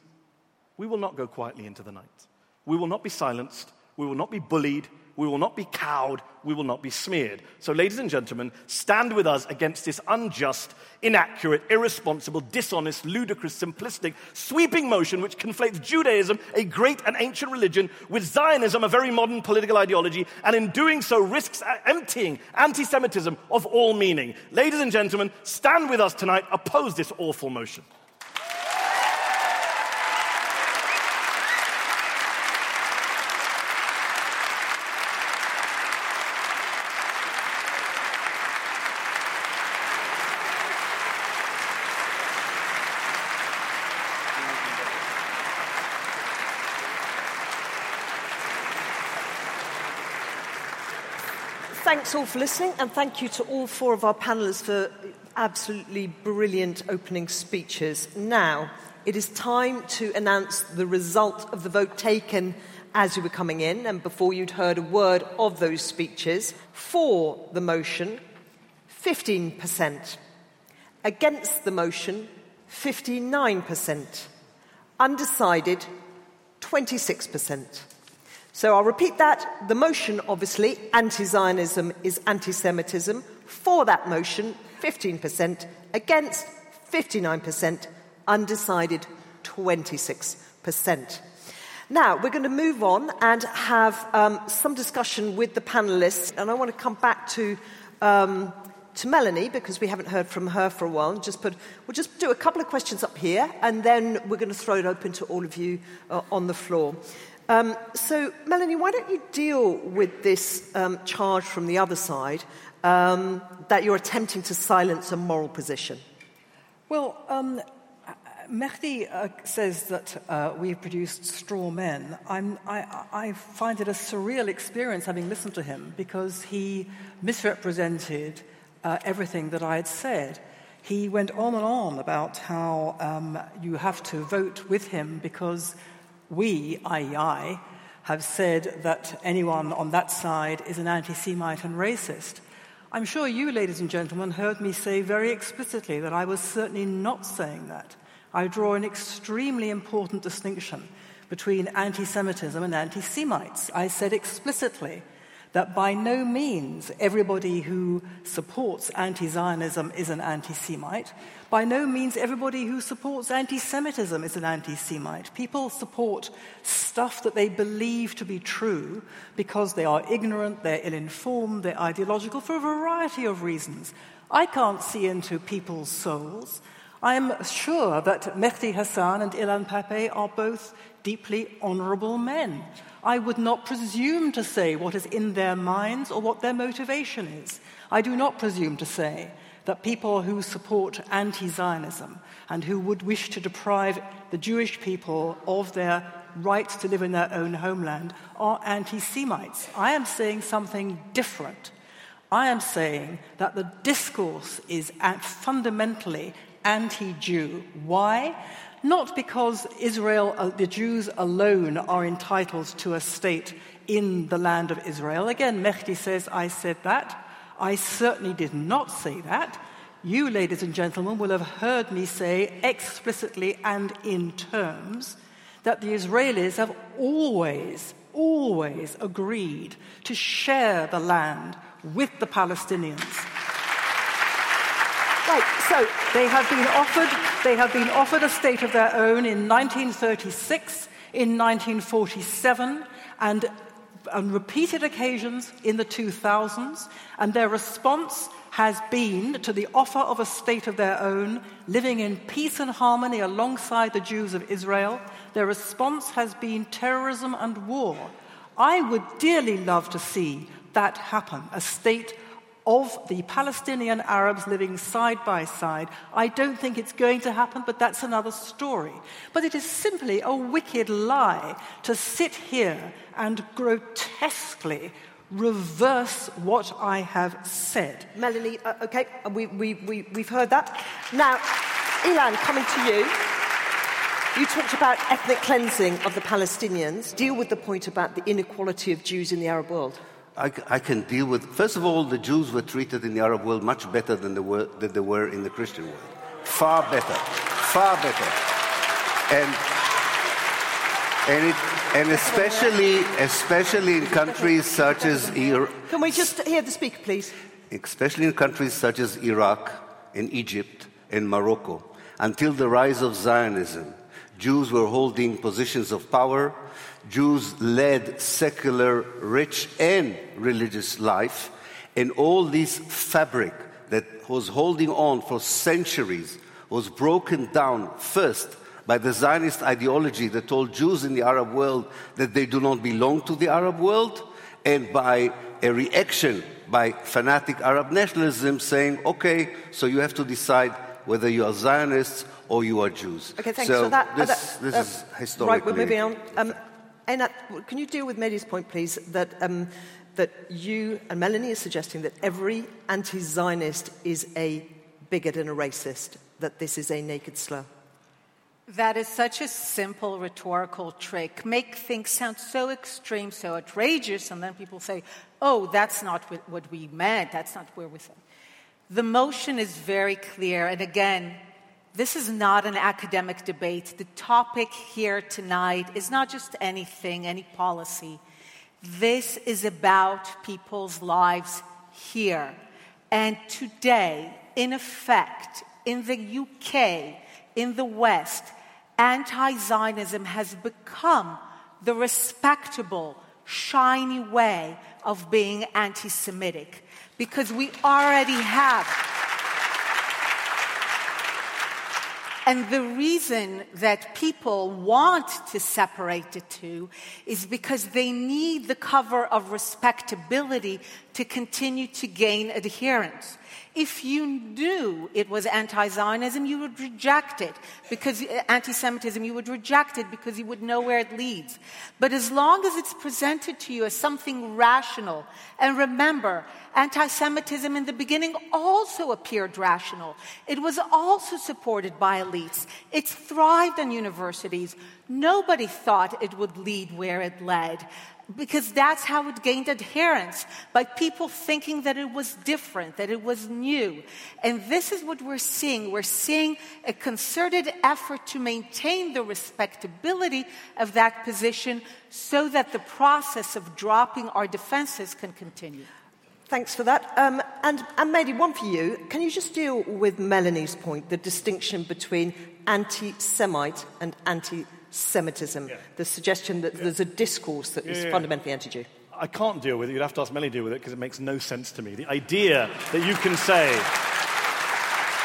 we will not go quietly into the night. We will not be silenced. We will not be bullied. We will not be cowed. We will not be smeared. So, ladies and gentlemen, stand with us against this unjust, inaccurate, irresponsible, dishonest, ludicrous, simplistic, sweeping motion which conflates Judaism, a great and ancient religion, with Zionism, a very modern political ideology, and in doing so risks emptying anti Semitism of all meaning. Ladies and gentlemen, stand with us tonight. Oppose this awful motion. Thanks all for listening, and thank you to all four of our panelists for absolutely brilliant opening speeches. Now, it is time to announce the result of the vote taken as you were coming in and before you'd heard a word of those speeches. For the motion, 15%. Against the motion, 59%. Undecided, 26%. So I'll repeat that. The motion, obviously, anti Zionism is anti Semitism. For that motion, 15%. Against, 59%. Undecided, 26%. Now, we're going to move on and have um, some discussion with the panelists. And I want to come back to, um, to Melanie because we haven't heard from her for a while. And just put, we'll just do a couple of questions up here and then we're going to throw it open to all of you uh, on the floor. Um, so, Melanie, why don't you deal with this um, charge from the other side um, that you're attempting to silence a moral position? Well, um, Mehdi uh, says that uh, we've produced straw men. I, I find it a surreal experience having listened to him because he misrepresented uh, everything that I had said. He went on and on about how um, you have to vote with him because we, i.e., I, have said that anyone on that side is an anti Semite and racist. I'm sure you, ladies and gentlemen, heard me say very explicitly that I was certainly not saying that. I draw an extremely important distinction between anti Semitism and anti Semites. I said explicitly that by no means everybody who supports anti Zionism is an anti Semite. By no means everybody who supports anti Semitism is an anti Semite. People support stuff that they believe to be true because they are ignorant, they're ill informed, they're ideological for a variety of reasons. I can't see into people's souls. I am sure that Mehdi Hasan and Ilan Pappé are both deeply honorable men. I would not presume to say what is in their minds or what their motivation is. I do not presume to say that people who support anti Zionism and who would wish to deprive the Jewish people of their right to live in their own homeland are anti Semites. I am saying something different. I am saying that the discourse is fundamentally anti Jew. Why? Not because Israel, uh, the Jews alone, are entitled to a state in the land of Israel. Again, Mehdi says, I said that. I certainly did not say that. You, ladies and gentlemen, will have heard me say explicitly and in terms that the Israelis have always, always agreed to share the land with the Palestinians. Right, so they have been offered, they have been offered a state of their own in 1936, in 1947, and on repeated occasions in the 2000s, and their response has been to the offer of a state of their own, living in peace and harmony alongside the Jews of Israel. Their response has been terrorism and war. I would dearly love to see that happen, a state of the Palestinian Arabs living side by side. I don't think it's going to happen, but that's another story. But it is simply a wicked lie to sit here and grotesquely reverse what I have said. Melanie, uh, okay, uh, we, we, we, we've heard that. Now, Ilan, coming to you. You talked about ethnic cleansing of the Palestinians. Deal with the point about the inequality of Jews in the Arab world. I, I, can deal with. First of all, the Jews were treated in the Arab world much better than they were, than they were in the Christian world. Far better. Far better. And, and, it, and especially, especially in countries such as Iraq. Can we just hear the speaker, please? Especially in countries such as Iraq, in Egypt, in Morocco. Until the rise of Zionism, Jews were holding positions of power Jews led secular, rich, and religious life, and all this fabric that was holding on for centuries was broken down first by the Zionist ideology that told Jews in the Arab world that they do not belong to the Arab world, and by a reaction by fanatic Arab nationalism saying, okay, so you have to decide whether you are Zionists or you are Jews. Okay, thanks so for that. This, uh, this uh, is historically. Right, we're moving on. Um, Einat, can you deal with Mehdi's point, please, that, um, that you and Melanie are suggesting that every anti Zionist is a bigot and a racist, that this is a naked slur? That is such a simple rhetorical trick. Make things sound so extreme, so outrageous, and then people say, oh, that's not what we meant, that's not where we said. The motion is very clear, and again, this is not an academic debate. The topic here tonight is not just anything, any policy. This is about people's lives here. And today, in effect, in the UK, in the West, anti Zionism has become the respectable, shiny way of being anti Semitic because we already have And the reason that people want to separate the two is because they need the cover of respectability to continue to gain adherence. If you knew it was anti Zionism, you would reject it because uh, anti Semitism, you would reject it because you would know where it leads. But as long as it's presented to you as something rational, and remember, anti Semitism in the beginning also appeared rational, it was also supported by elites, it thrived on universities. Nobody thought it would lead where it led because that's how it gained adherence by people thinking that it was different, that it was new. And this is what we're seeing. We're seeing a concerted effort to maintain the respectability of that position so that the process of dropping our defenses can continue. Thanks for that. Um, and, and Mehdi, one for you. Can you just deal with Melanie's point, the distinction between anti Semite and anti Semitism, yeah. the suggestion that yeah. there's a discourse that is fundamentally anti Jew. I can't deal with it. You'd have to ask Melly to deal with it because it makes no sense to me. The idea that you can say,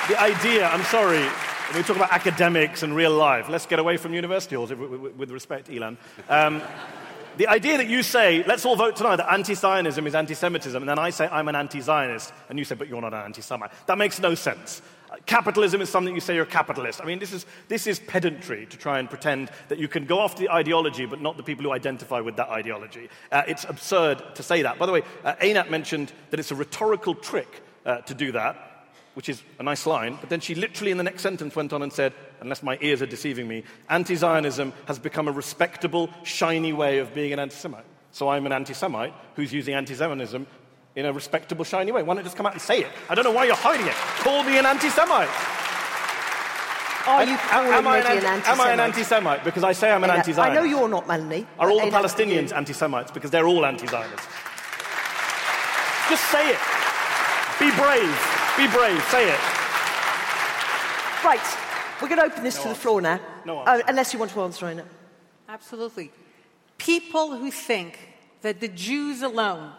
the idea, I'm sorry, when we talk about academics and real life, let's get away from university halls, with respect, Ilan. Um, the idea that you say, let's all vote tonight that anti Zionism is anti Semitism, and then I say I'm an anti Zionist, and you say, but you're not an anti Semite, that makes no sense. Capitalism is something you say you're a capitalist. I mean, this is, this is pedantry to try and pretend that you can go after the ideology, but not the people who identify with that ideology. Uh, it's absurd to say that. By the way, uh, Einat mentioned that it's a rhetorical trick uh, to do that, which is a nice line, but then she literally in the next sentence went on and said, unless my ears are deceiving me, anti Zionism has become a respectable, shiny way of being an anti Semite. So I'm an anti Semite who's using anti Zionism in a respectable, shiny way. Why not just come out and say it? I don't know why you're hiding it. Call me an anti Semite. Are you calling am, I an, an anti-Semite? Am I an anti-Semite? Because I say I'm an anti-Zionist. I know you're not, Melanie. Are all the Palestinians anti-Semites? Because they're all anti-Zionists. Just say it. Be brave. Be brave. Say it. Right. We're going to open this no to answer. the floor now. No uh, unless you want to answer, it. Absolutely. People who think that the Jews alone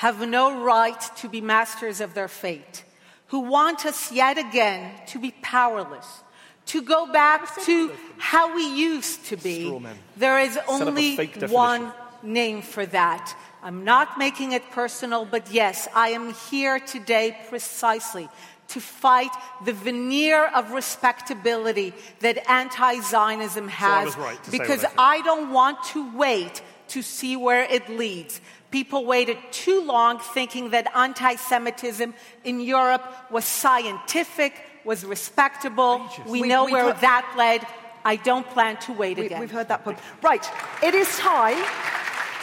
have no right to be masters of their fate, who want us yet again to be powerless, to go back to how we used to be. There is only one name for that. I'm not making it personal, but yes, I am here today precisely to fight the veneer of respectability that anti Zionism has. So I right because I don't want to wait to see where it leads. People waited too long thinking that anti Semitism in Europe was scientific, was respectable. We, we know where heard, that led. I don't plan to wait we, again. We've heard that point. Right, it is time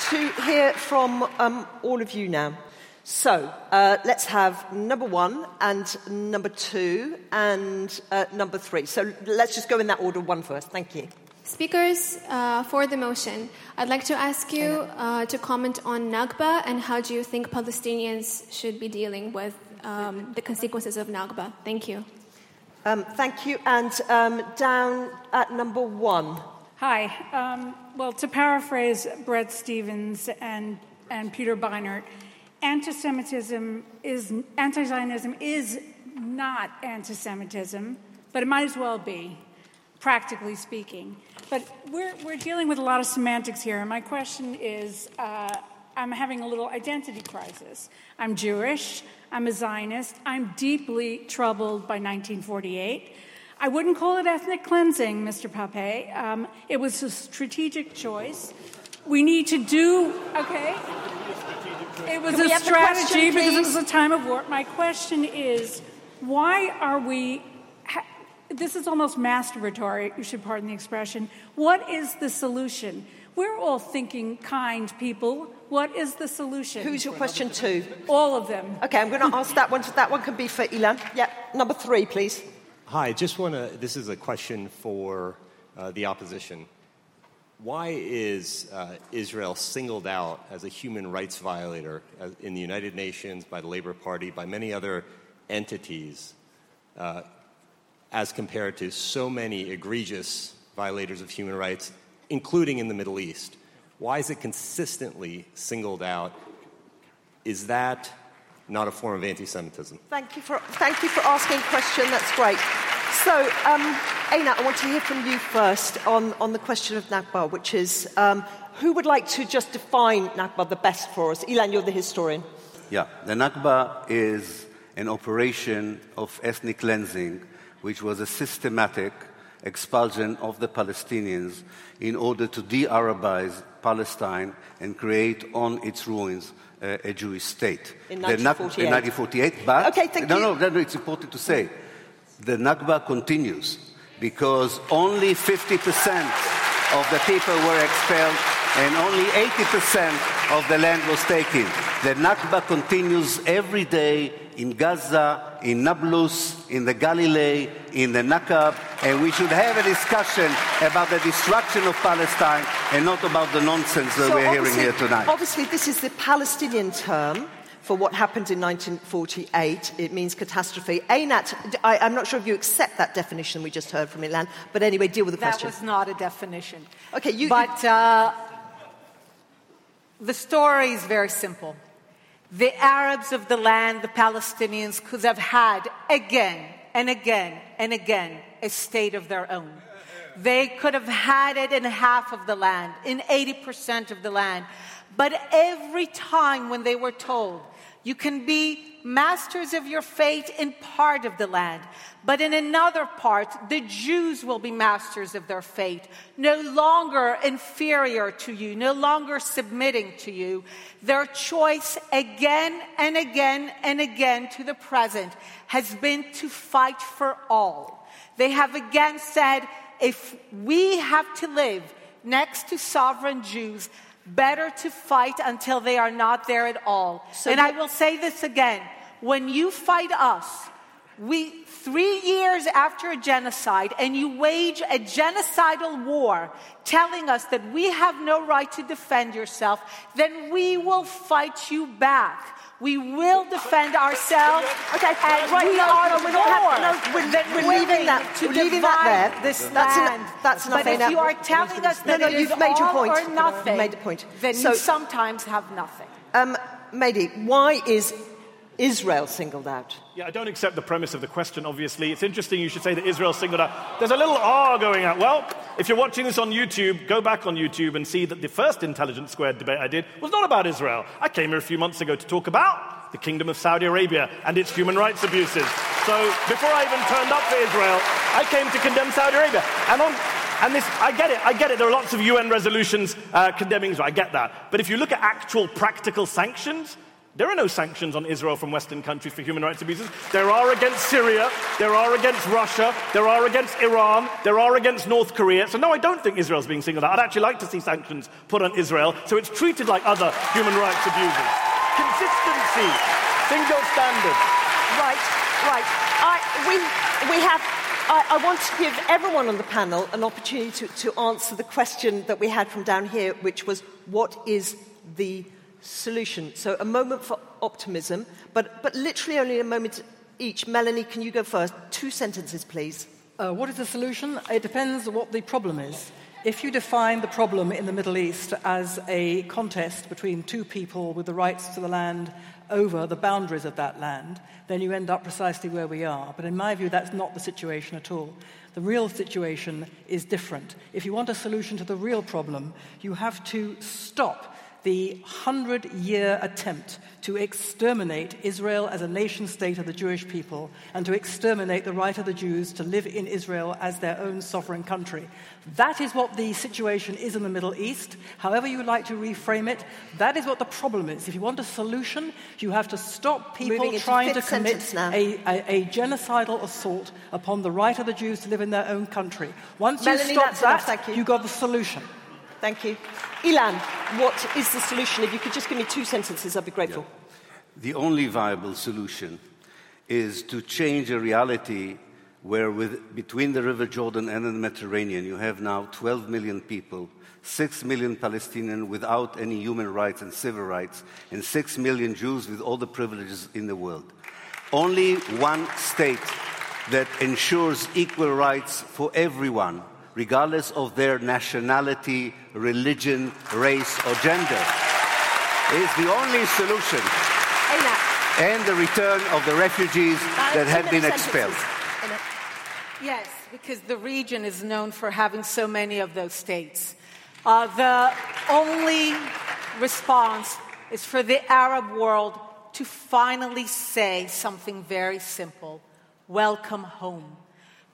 to hear from um, all of you now. So uh, let's have number one and number two and uh, number three. So let's just go in that order one first. Thank you. Speakers, uh, for the motion, I'd like to ask you uh, to comment on Nakba and how do you think Palestinians should be dealing with um, the consequences of Nakba? Thank you. Um, thank you. And um, down at number one. Hi. Um, well, to paraphrase Bret Stephens and, and Peter Beinart, anti-Semitism is anti-Zionism is not anti-Semitism, but it might as well be, practically speaking. But we're, we're dealing with a lot of semantics here, and my question is uh, I'm having a little identity crisis. I'm Jewish, I'm a Zionist, I'm deeply troubled by 1948. I wouldn't call it ethnic cleansing, Mr. Pappé. Um, it was a strategic choice. We need to do, okay? It was a strategy question, because it was a time of war. My question is why are we this is almost masturbatory, you should pardon the expression. What is the solution? We're all thinking kind people. What is the solution? Who's your question to? All of them. Okay, I'm going to ask that one. That one can be for Ilan. Yeah, number three, please. Hi, just want to. This is a question for uh, the opposition. Why is uh, Israel singled out as a human rights violator uh, in the United Nations, by the Labor Party, by many other entities? Uh, as compared to so many egregious violators of human rights, including in the Middle East? Why is it consistently singled out? Is that not a form of anti Semitism? Thank you, for, thank you for asking a question. That's great. So, um, Einat, I want to hear from you first on, on the question of Nakba, which is um, who would like to just define Nakba the best for us? Ilan, you're the historian. Yeah, the Nakba is an operation of ethnic cleansing, which was a systematic expulsion of the Palestinians in order to de Arabize Palestine and create on its ruins uh, a Jewish state. In 1948. in 1948. But Okay, thank no, you. no, no, no, it's important to say the Nakba continues because only 50% of the people were expelled and only 80% of the land was taken. The Nakba continues every day in Gaza, in Nablus, in the Galilee, in the Naqab, and we should have a discussion about the destruction of Palestine and not about the nonsense that So we're hearing here tonight. Obviously, this is the Palestinian term for what happened in 1948. It means catastrophe. Einat, I, am not sure if you accept that definition we just heard from Ilan, but anyway, deal with the That question. That was not a definition. Okay, you- But uh, the story is very simple. The Arabs of the land, the Palestinians, could have had again and again and again a state of their own. They could have had it in half of the land, in 80% of the land. But every time when they were told, you can be masters of your fate in part of the land, but in another part, the Jews will be masters of their fate, no longer inferior to you, no longer submitting to you. Their choice again and again and again to the present has been to fight for all. They have again said, if we have to live next to sovereign Jews, better to fight until they are not there at all. So and I will say this again when you fight us, we three years after a genocide, and you wage a genocidal war telling us that we have no right to defend yourself, then we will fight you back. We will defend ourselves. Okay, and right, we no, are no, not more happy- no, we're- we're leaving that- to we're leaving that there. This That's enough- that's enough, But if you are telling us No, that no, it you've made your point. or nothing, You've made the point. then So- you sometimes have nothing. Um, Mehdi, why is Israel singled out? Yeah, I don't accept the premise of the question, obviously. It's interesting you should say that Israel singled out. There's a little R going out. Well, if you're watching this on YouTube, go back on YouTube and see that the first Intelligence Squared debate I did was not about Israel. I came here a few months ago to talk about the Kingdom of Saudi Arabia and its human rights abuses. So before I even turned up for Israel, I came to condemn Saudi Arabia. And on and this, I get it, I get it. There are lots of UN resolutions uh, condemning Israel. I get that. But if you look at actual practical sanctions, there are no sanctions on Israel from Western countries for human rights abuses. There are against Syria, there are against Russia, there are against Iran, there are against North Korea. So, no, I don't think Israel's being singled out. I'd actually like to see sanctions put on Israel so it's treated like other human rights abuses. Consistency, single standard. Right, right. I, we, we have. I, I want to give everyone on the panel an opportunity to, to answer the question that we had from down here, which was, what is the solution? So a moment for optimism, but, but literally only a moment each. Melanie, can you go first? Two sentences, please. Uh, what is the solution? It depends what the problem is. If you define the problem in the Middle East as a contest between two people with the rights to the land over the boundaries of that land, then you end up precisely where we are. But in my view, that's not the situation at all. The real situation is different. If you want a solution to the real problem, you have to stop the hundred year attempt to exterminate Israel as a nation state of the Jewish people and to exterminate the right of the Jews to live in Israel as their own sovereign country. That is what the situation is in the Middle East. However, you like to reframe it, that is what the problem is. If you want a solution, you have to stop people trying to commit a, a, a genocidal assault upon the right of the Jews to live in their own country. Once Melanie, you stop enough, that, thank you. you got the solution. Thank you. Ilan, what is the solution? If you could just give me two sentences, I'd be grateful. The only viable solution is to change a reality where, with, between the River Jordan and the Mediterranean, you have now 12 million people, 6 million Palestinians without any human rights and civil rights, and 6 million Jews with all the privileges in the world. Only one state that ensures equal rights for everyone, regardless of their nationality, religion, race, or gender, is the only solution. And the return of the refugees that have been expelled. Yes, because the region is known for having so many of those states. Uh, the only response is for the Arab world to finally say something very simple. Welcome home,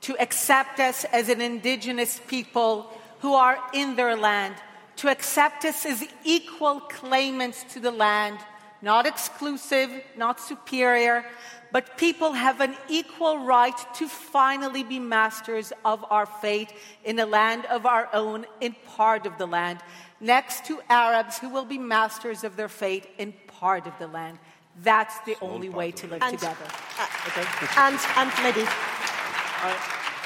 to accept us as an indigenous people who are in their land, to accept us as equal claimants to the land, not exclusive, not superior, but people have an equal right to finally be masters of our fate in a land of our own, in part of the land, next to Arabs who will be masters of their fate in part of the land. That's the only way to live And- together. And, uh, and Mehdi.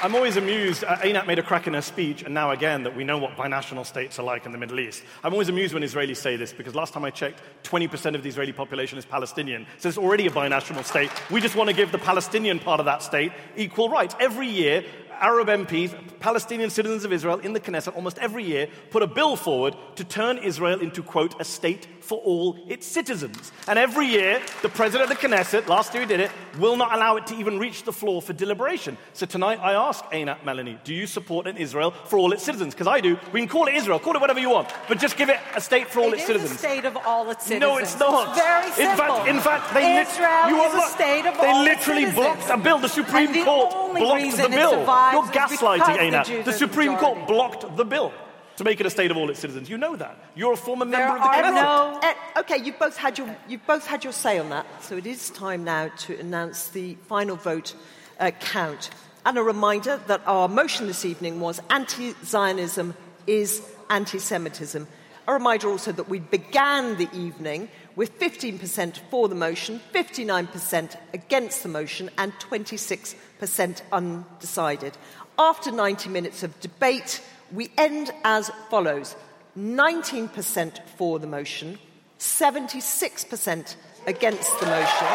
I'm always amused. Uh, Einat made a crack in her speech, and now again that we know what binational states are like in the Middle East. I'm always amused when Israelis say this because last time I checked, 20% of the Israeli population is Palestinian. So it's already a binational state. We just want to give the Palestinian part of that state equal rights. Every year, Arab MPs, Palestinian citizens of Israel in the Knesset, almost every year, put a bill forward to turn Israel into, quote, a state for all its citizens. And every year, the president of the Knesset, last year he did it, will not allow it to even reach the floor for deliberation. So tonight I ask Einat Melanie, do you support an Israel for all its citizens? Because I do. We can call it Israel, call it whatever you want, but just give it a state for all It its is citizens. a state of all its citizens. No, it's not. very simple. In fact, in fact, they Israel you is are a state of they all its literally citizens. blocked a bill. The Supreme the Court blocked the bill. You're gaslighting, Einat. The the Supreme Court blocked the bill to make it a state of all its citizens. You know that. You're a former There member of the Knesset. no Eh, okay, you've both, had your, you've both had your say on that, so it is time now to announce the final vote uh, count. And a reminder that our motion this evening was anti Zionism is anti Semitism. A reminder also that we began the evening with 15% for the motion, 59% against the motion, and 26% undecided. After 90 minutes of debate, we end as follows 19% for the motion, 76% against the motion,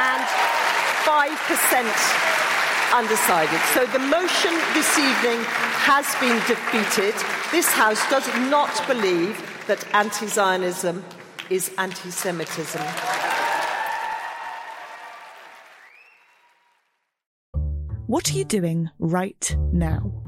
and 5% undecided. So the motion this evening has been defeated. This House does not believe that anti Zionism is anti Semitism. What are you doing right now?